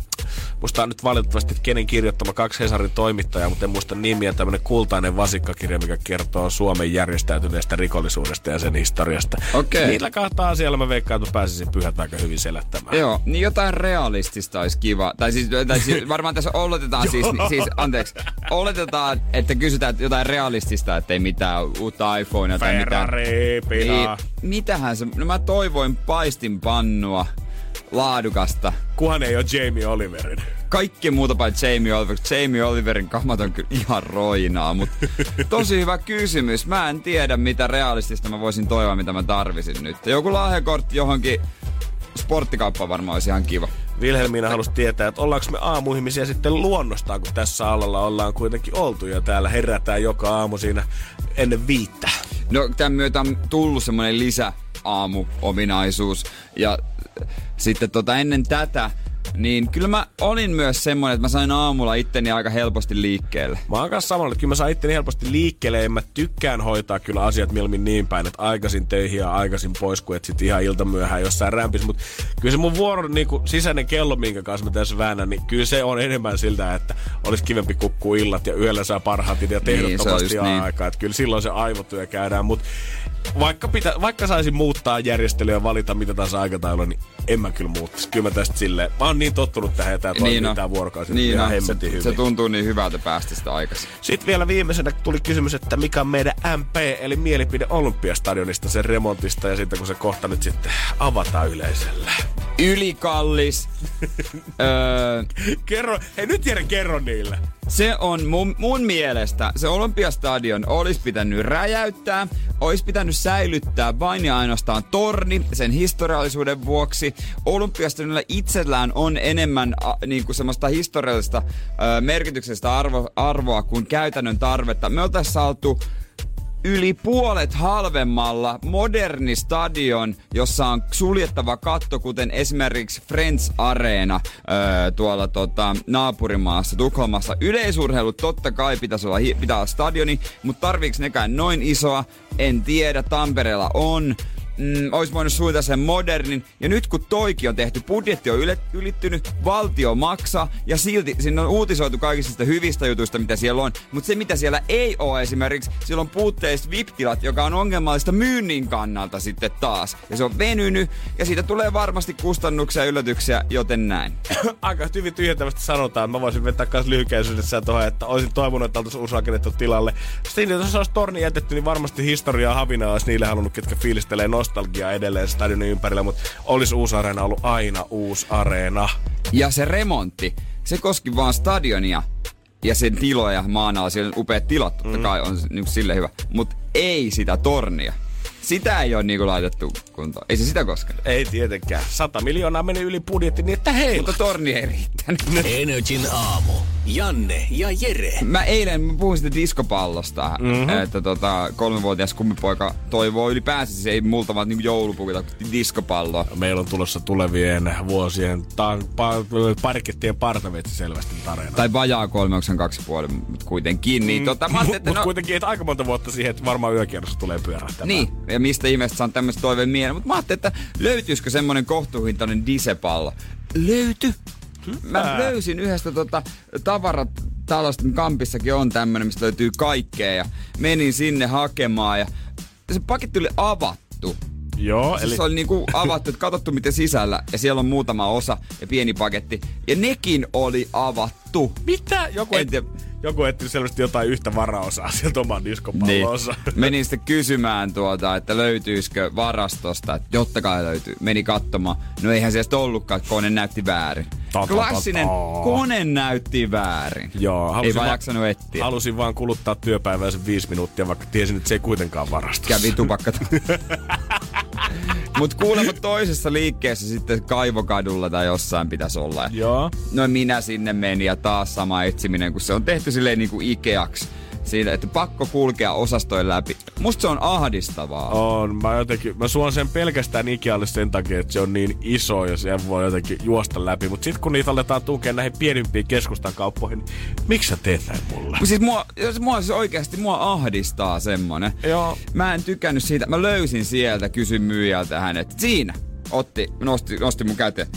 musta on nyt valitettavasti kenen kirjoittama kaksi Hesarin toimittajaa, mutta en muista nimiä, tämmönen kultainen vasikkakirja, mikä kertoo Suomen järjestäytyneestä rikollisuudesta ja sen historiasta. Okei. Niillä kahta asialla mä veikkaan, että mä pääsisin pyhät aika hyvin selättämään. Joo, niin jotain realistista olisi kiva. Tai siis, tai siis varmaan tässä oletetaan siis, siis, anteeksi, oletetaan, että kysytään jotain realistista, ettei mitään uutta iPhonea tai mitään. Ferrari. Niin, mitähän se, no mä toivoin paistinpannua, laadukasta. Kuhan ei ole Jamie Oliverin. Kaikki muuta paitsi Jamie Oliver. Jamie Oliverin kamat on kyllä ihan roinaa, mutta tosi hyvä kysymys. Mä en tiedä, mitä realistista mä voisin toivoa, mitä mä tarvisin nyt. Joku lahjakortti johonkin sporttikauppaan varmaan olisi ihan kiva. Vilhelmiina halusi tietää, että ollaanko me aamuihmisiä sitten luonnostaan, kun tässä alalla ollaan kuitenkin oltu ja täällä herätään joka aamu siinä ennen viittä. No tämän myötä on tullut semmoinen lisäaamu-ominaisuus. Ja sitten tota, ennen tätä niin kyllä mä olin myös semmonen, että mä sain aamulla itteni aika helposti liikkeelle. Mä oon kanssa samalla, että kyllä mä saan itteni helposti liikkeelle ja mä tykkään hoitaa kyllä asiat mieluummin niin päin, että aikaisin töihin ja aikaisin pois, kuin et sit ihan iltamyöhään jossain rämpis. Mutta kyllä se mun vuoro, niin kuin sisäinen kello, minkä kanssa mä tässä väännän, niin kyllä se on enemmän siltä, että olisi kivempi kukkua illat ja yöllä saa parhaat ja tehdottomasti Niin, just niin, niin. aikaa. Että kyllä silloin se aivotyö käydään, mutta vaikka, pitä, vaikka saisin muuttaa järjestelyä ja valita mitä taas aikataulua, niin en mä kyllä muuttaisi. Kyllä mä tästä silleen, mä oon niin tottunut tähän ja tää toimii niin tää vuorokausi niin ihan se, hyvin. se tuntuu niin hyvältä päästä sitä aikaisin. Sitten vielä viimeisenä tuli kysymys, että mikä on meidän MP, eli mielipide Olympiastadionista, sen remontista ja sitten kun se kohta nyt sitten avataan yleisölle. Ylikallis. öö, Kerro, hei nyt Jere, kerro niille. Se on mun, mun mielestä, se Olympiastadion olisi pitänyt räjäyttää, olisi pitänyt säilyttää vain ja ainoastaan torni sen historiallisuuden vuoksi. Olympiastadionilla itsellään on enemmän a, niin kuin semmoista historiallista ö, merkityksestä arvo, arvoa kuin käytännön tarvetta. Me oltaisiin saatu yli puolet halvemmalla moderni stadion, jossa on suljettava katto, kuten esimerkiksi Friends Arena öö, tuolla tota, naapurimaassa Tukholmassa. Yleisurheilu totta kai pitäisi olla, pitää olla stadioni, mutta tarviiko nekään noin isoa? En tiedä, Tampereella on mm, olisi voinut suunnitella sen modernin. Ja nyt kun toikin on tehty, budjetti on ylittynyt, valtio maksaa ja silti sinne on uutisoitu kaikista hyvistä jutuista, mitä siellä on. Mutta se, mitä siellä ei ole esimerkiksi, siellä on puutteiset VIP-tilat, joka on ongelmallista myynnin kannalta sitten taas. Ja se on venynyt ja siitä tulee varmasti kustannuksia ja yllätyksiä, joten näin. Aika hyvin tyhjentävästi sanotaan. Mä voisin vetää myös lyhykäisyydessä tuohon, että olisin toivonut, että oltaisiin uusi rakennettu tilalle. Sitten jos olisi torni jätetty, niin varmasti historiaa havina olisi niille halunnut, ketkä fiilistelee nostalgiaa edelleen stadionin ympärillä, mutta olisi uusi areena ollut aina uusi areena. Ja se remontti, se koski vaan stadionia ja sen tiloja maan alla. Siellä on upeat tilat, totta kai on se niin sille hyvä. Mutta ei sitä tornia. Sitä ei ole niinku laitettu kuntoon. Ei se sitä koskenut. Ei tietenkään. 100 miljoonaa meni yli budjetti, niin että hei. Mutta torni ei riittänyt. Energin aamu. Janne ja Jere. Mä eilen mä puhuin sitä diskopallosta, mm-hmm. että tota, kolmevuotias kummipoika toivoo ylipäänsä, se ei multa vaan niinku joulupukita diskopalloa. Meillä on tulossa tulevien vuosien ta- pa- parkettien partavetsi selvästi tarina. Tai vajaa kolme, onko kaksi puoli, mutta kuitenkin. Niin, tota, mä ajattelin, että Mutta no, kuitenkin, että aika monta vuotta siihen, että varmaan yökierros tulee pyörähtämään. Niin, ja mistä ihmeestä saan tämmöistä toiveen mieleen. Mutta mä ajattelin, että löytyisikö semmonen kohtuuhintainen disepallo. Löyty. Mä löysin yhdestä tota, tavaratalosta, Kampissakin on tämmönen, mistä löytyy kaikkea. Ja menin sinne hakemaan ja se paketti oli avattu. Joo, Eli... eli Se oli niinku avattu, että katsottu miten sisällä ja siellä on muutama osa ja pieni paketti. Ja nekin oli avattu. mitä? Joku, En et. Joku etti selvästi jotain yhtä varaosaa sieltä oman diskopallonsa. Menin sitten kysymään tuota, että löytyisikö varastosta, että jotta kai löytyy. Meni katsomaan. No eihän sieltä ollutkaan, että kone näytti väärin. Ta, ta, ta, Klassinen kone näytti väärin. Joo, Ei halusin vaan vaan- jaksanut etsiä. Halusin vaan kuluttaa työpäivää sen viisi minuuttia, vaikka tiesin, että se ei kuitenkaan varastossa. Kävi tupakka. Mut kuulemma toisessa liikkeessä sitten kaivokadulla tai jossain pitäisi olla. Joo. No minä sinne menin ja taas sama etsiminen, kun se on tehty silleen niin kuin Ikeaksi. Siinä, että pakko kulkea osastojen läpi. Musta se on ahdistavaa. On. Mä, jotenkin, mä suon sen pelkästään Ikealle sen takia, että se on niin iso ja siellä voi jotenkin juosta läpi. Mutta sitten kun niitä aletaan tukea näihin pienimpiin keskustan kauppoihin, niin miksi sä teet näin mulle? Siis mua, jos mua siis oikeasti mua ahdistaa semmonen. Joo. Mä en tykännyt siitä. Mä löysin sieltä, kysyn myyjältä hänet. Siinä otti, nosti, nosti mun käteen.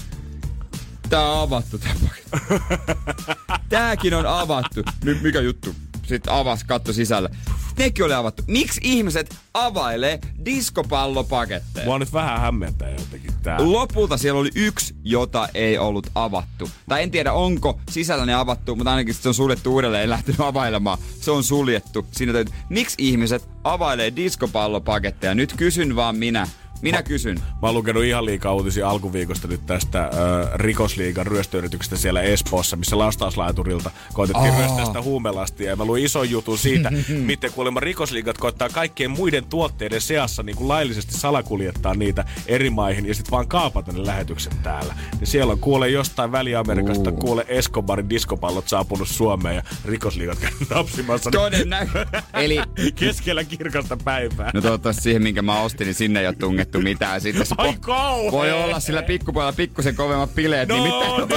Tää on avattu tää paketti. Tääkin on avattu. Nyt mikä juttu? Sitten avas, katto sisälle. Nekin oli avattu. Miksi ihmiset availee diskopallopaketteja? Mua nyt vähän hämmentää jotenkin tää. Lopulta siellä oli yksi, jota ei ollut avattu. Tai en tiedä, onko sisällä ne avattu, mutta ainakin se on suljettu uudelleen, en lähtenyt availemaan. Se on suljettu. Siinä täytyy... Miksi ihmiset availee diskopallopaketteja? Nyt kysyn vaan minä. Minä kysyn. Mä oon lukenut ihan liikaa uutisia alkuviikosta nyt tästä äh, rikosliigan ryöstöyrityksestä siellä Espoossa, missä lastauslaiturilta koitettiin Aa. ryöstää sitä huumelastia. Ja mä luin ison jutun siitä, miten kuulemma rikosliigat koittaa kaikkien muiden tuotteiden seassa niin kuin laillisesti salakuljettaa niitä eri maihin ja sitten vaan kaapata ne lähetykset täällä. Niin siellä on kuule jostain Väli-Amerikasta, Uu. kuule Escobarin diskopallot saapunut Suomeen ja rikosliigat käynyt napsimassa Todennäköisesti. Eli keskellä kirkasta päivää. No toivottavasti siihen, minkä mä ostin, niin sinne ei ole annettu mitään. Sitten se Ai po- voi olla sillä pikkupojalla pikkusen kovemmat bileet, niin No mitä?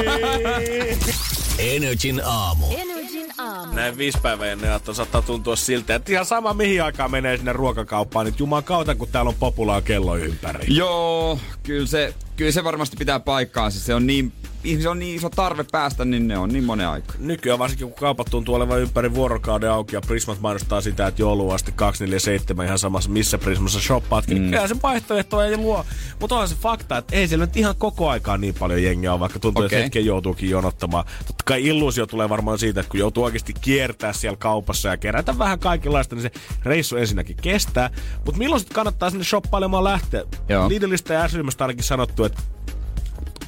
niin. Energin aamu. Energin aamu. Näin viisi päivää ennen aattoa saattaa tuntua siltä, että ihan sama mihin aikaan menee sinne ruokakauppaan, niin juman kautta kun täällä on populaa kello ympäri. Joo, kyllä se, kyllä se varmasti pitää paikkaansa. Se on niin, ihmisillä on niin iso tarve päästä, niin ne on niin monen aika. Nykyään varsinkin kun kaupat tuntuu olevan ympäri vuorokauden auki ja Prismat mainostaa sitä, että jouluun asti 247 ihan samassa missä Prismassa shoppaatkin. Mm. Niin kyllä se vaihtoehtoja ei luo. Mutta on se fakta, että ei siellä nyt ihan koko aikaa niin paljon jengiä on, vaikka tuntuu, okay. Että hetken joutuukin jonottamaan. Totta kai illuusio tulee varmaan siitä, että kun joutuu oikeasti kiertää siellä kaupassa ja kerätä vähän kaikenlaista, niin se reissu ensinnäkin kestää. Mutta milloin sitten kannattaa sinne shoppailemaan lähteä? Joo. Lidlistä ja ainakin sanottu, että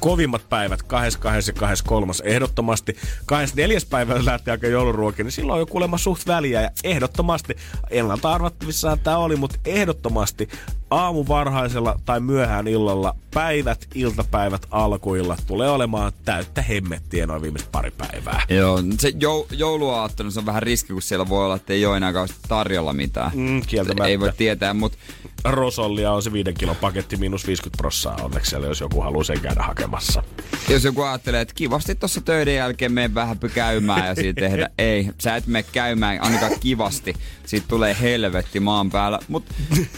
kovimmat päivät, 22 ja 23 ehdottomasti. 24. päivä lähtee aika jouluruokia, niin silloin on jo kuulemma suht väliä ja ehdottomasti, ennalta arvattavissaan tämä oli, mutta ehdottomasti aamu varhaisella tai myöhään illalla päivät, iltapäivät, alkuilla tulee olemaan täyttä hemmettiä noin viimeiset pari päivää. Joo, se jou, jouluaattona se on vähän riski, kun siellä voi olla, että ei ole enää tarjolla mitään. Mm, kieltämättä. Ei voi tietää, mutta Rosollia on se viiden kilon paketti miinus 50 prossaa onneksi siellä, jos joku haluaa sen käydä hakemassa. jos joku ajattelee, että kivasti tuossa töiden jälkeen mene vähän käymään ja siitä tehdä, ei, sä et mene käymään ainakaan kivasti. Siitä tulee helvetti maan päällä. Mutta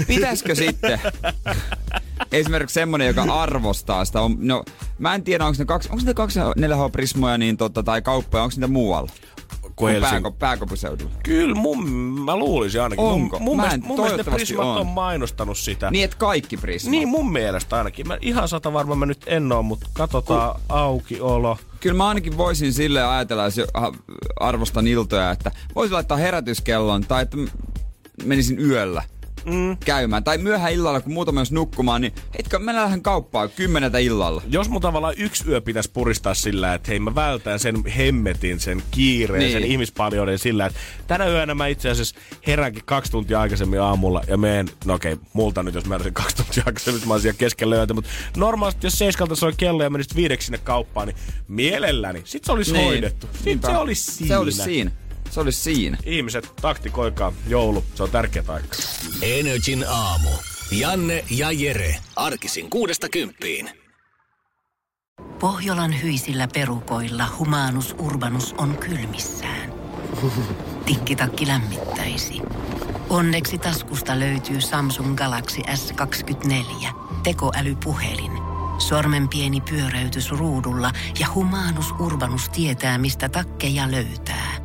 pitäisikö sitten esimerkiksi semmonen, joka arvostaa sitä, on, no mä en tiedä, onko ne kaksi, onko ne kaksi 4H Prismoja niin totta, tai kauppoja, onko niitä muualla? Kun Helsing- Pääko. Kyllä mun, mä luulisin ainakin. Onko? Mun, mun, Mä en- mun mielestä ne Prismat on. on. mainostanut sitä. Niin, että kaikki Prismat. Niin mun mielestä ainakin. Mä ihan sata varma mä nyt en oo, mutta katsotaan aukiolo. Kyllä mä ainakin voisin sille ajatella, jos arvostan iltoja, että voisi laittaa herätyskellon tai että menisin yöllä mm. käymään. Tai myöhään illalla, kun muutama jos nukkumaan, niin hetkö, mä lähden kauppaan kymmeneltä illalla. Jos mun tavallaan yksi yö pitäisi puristaa sillä, että hei mä vältän sen hemmetin, sen kiireen, Niin. sen ihmispaljouden sillä, että tänä yönä mä itse asiassa heränkin kaksi tuntia aikaisemmin aamulla ja meen, no okei, multa nyt jos mä heräsin kaksi tuntia aikaisemmin, mä oon siellä keskellä yötä, mutta normaalisti jos seiskalta soi kello ja menisit viideksi sinne kauppaan, niin mielelläni, sit se olisi niin. hoidettu. Sit Niinpä. se olisi siinä. Se olisi siinä. Se olisi siinä. Ihmiset, taktikoikaa, joulu, se on tärkeä aika. Energin aamu. Janne ja Jere. Arkisin kuudesta kymppiin. Pohjolan hyisillä perukoilla humanus urbanus on kylmissään. Tikkitakki lämmittäisi. Onneksi taskusta löytyy Samsung Galaxy S24 tekoälypuhelin. Sormen pieni pyöräytys ruudulla ja humanus urbanus tietää, mistä takkeja löytää.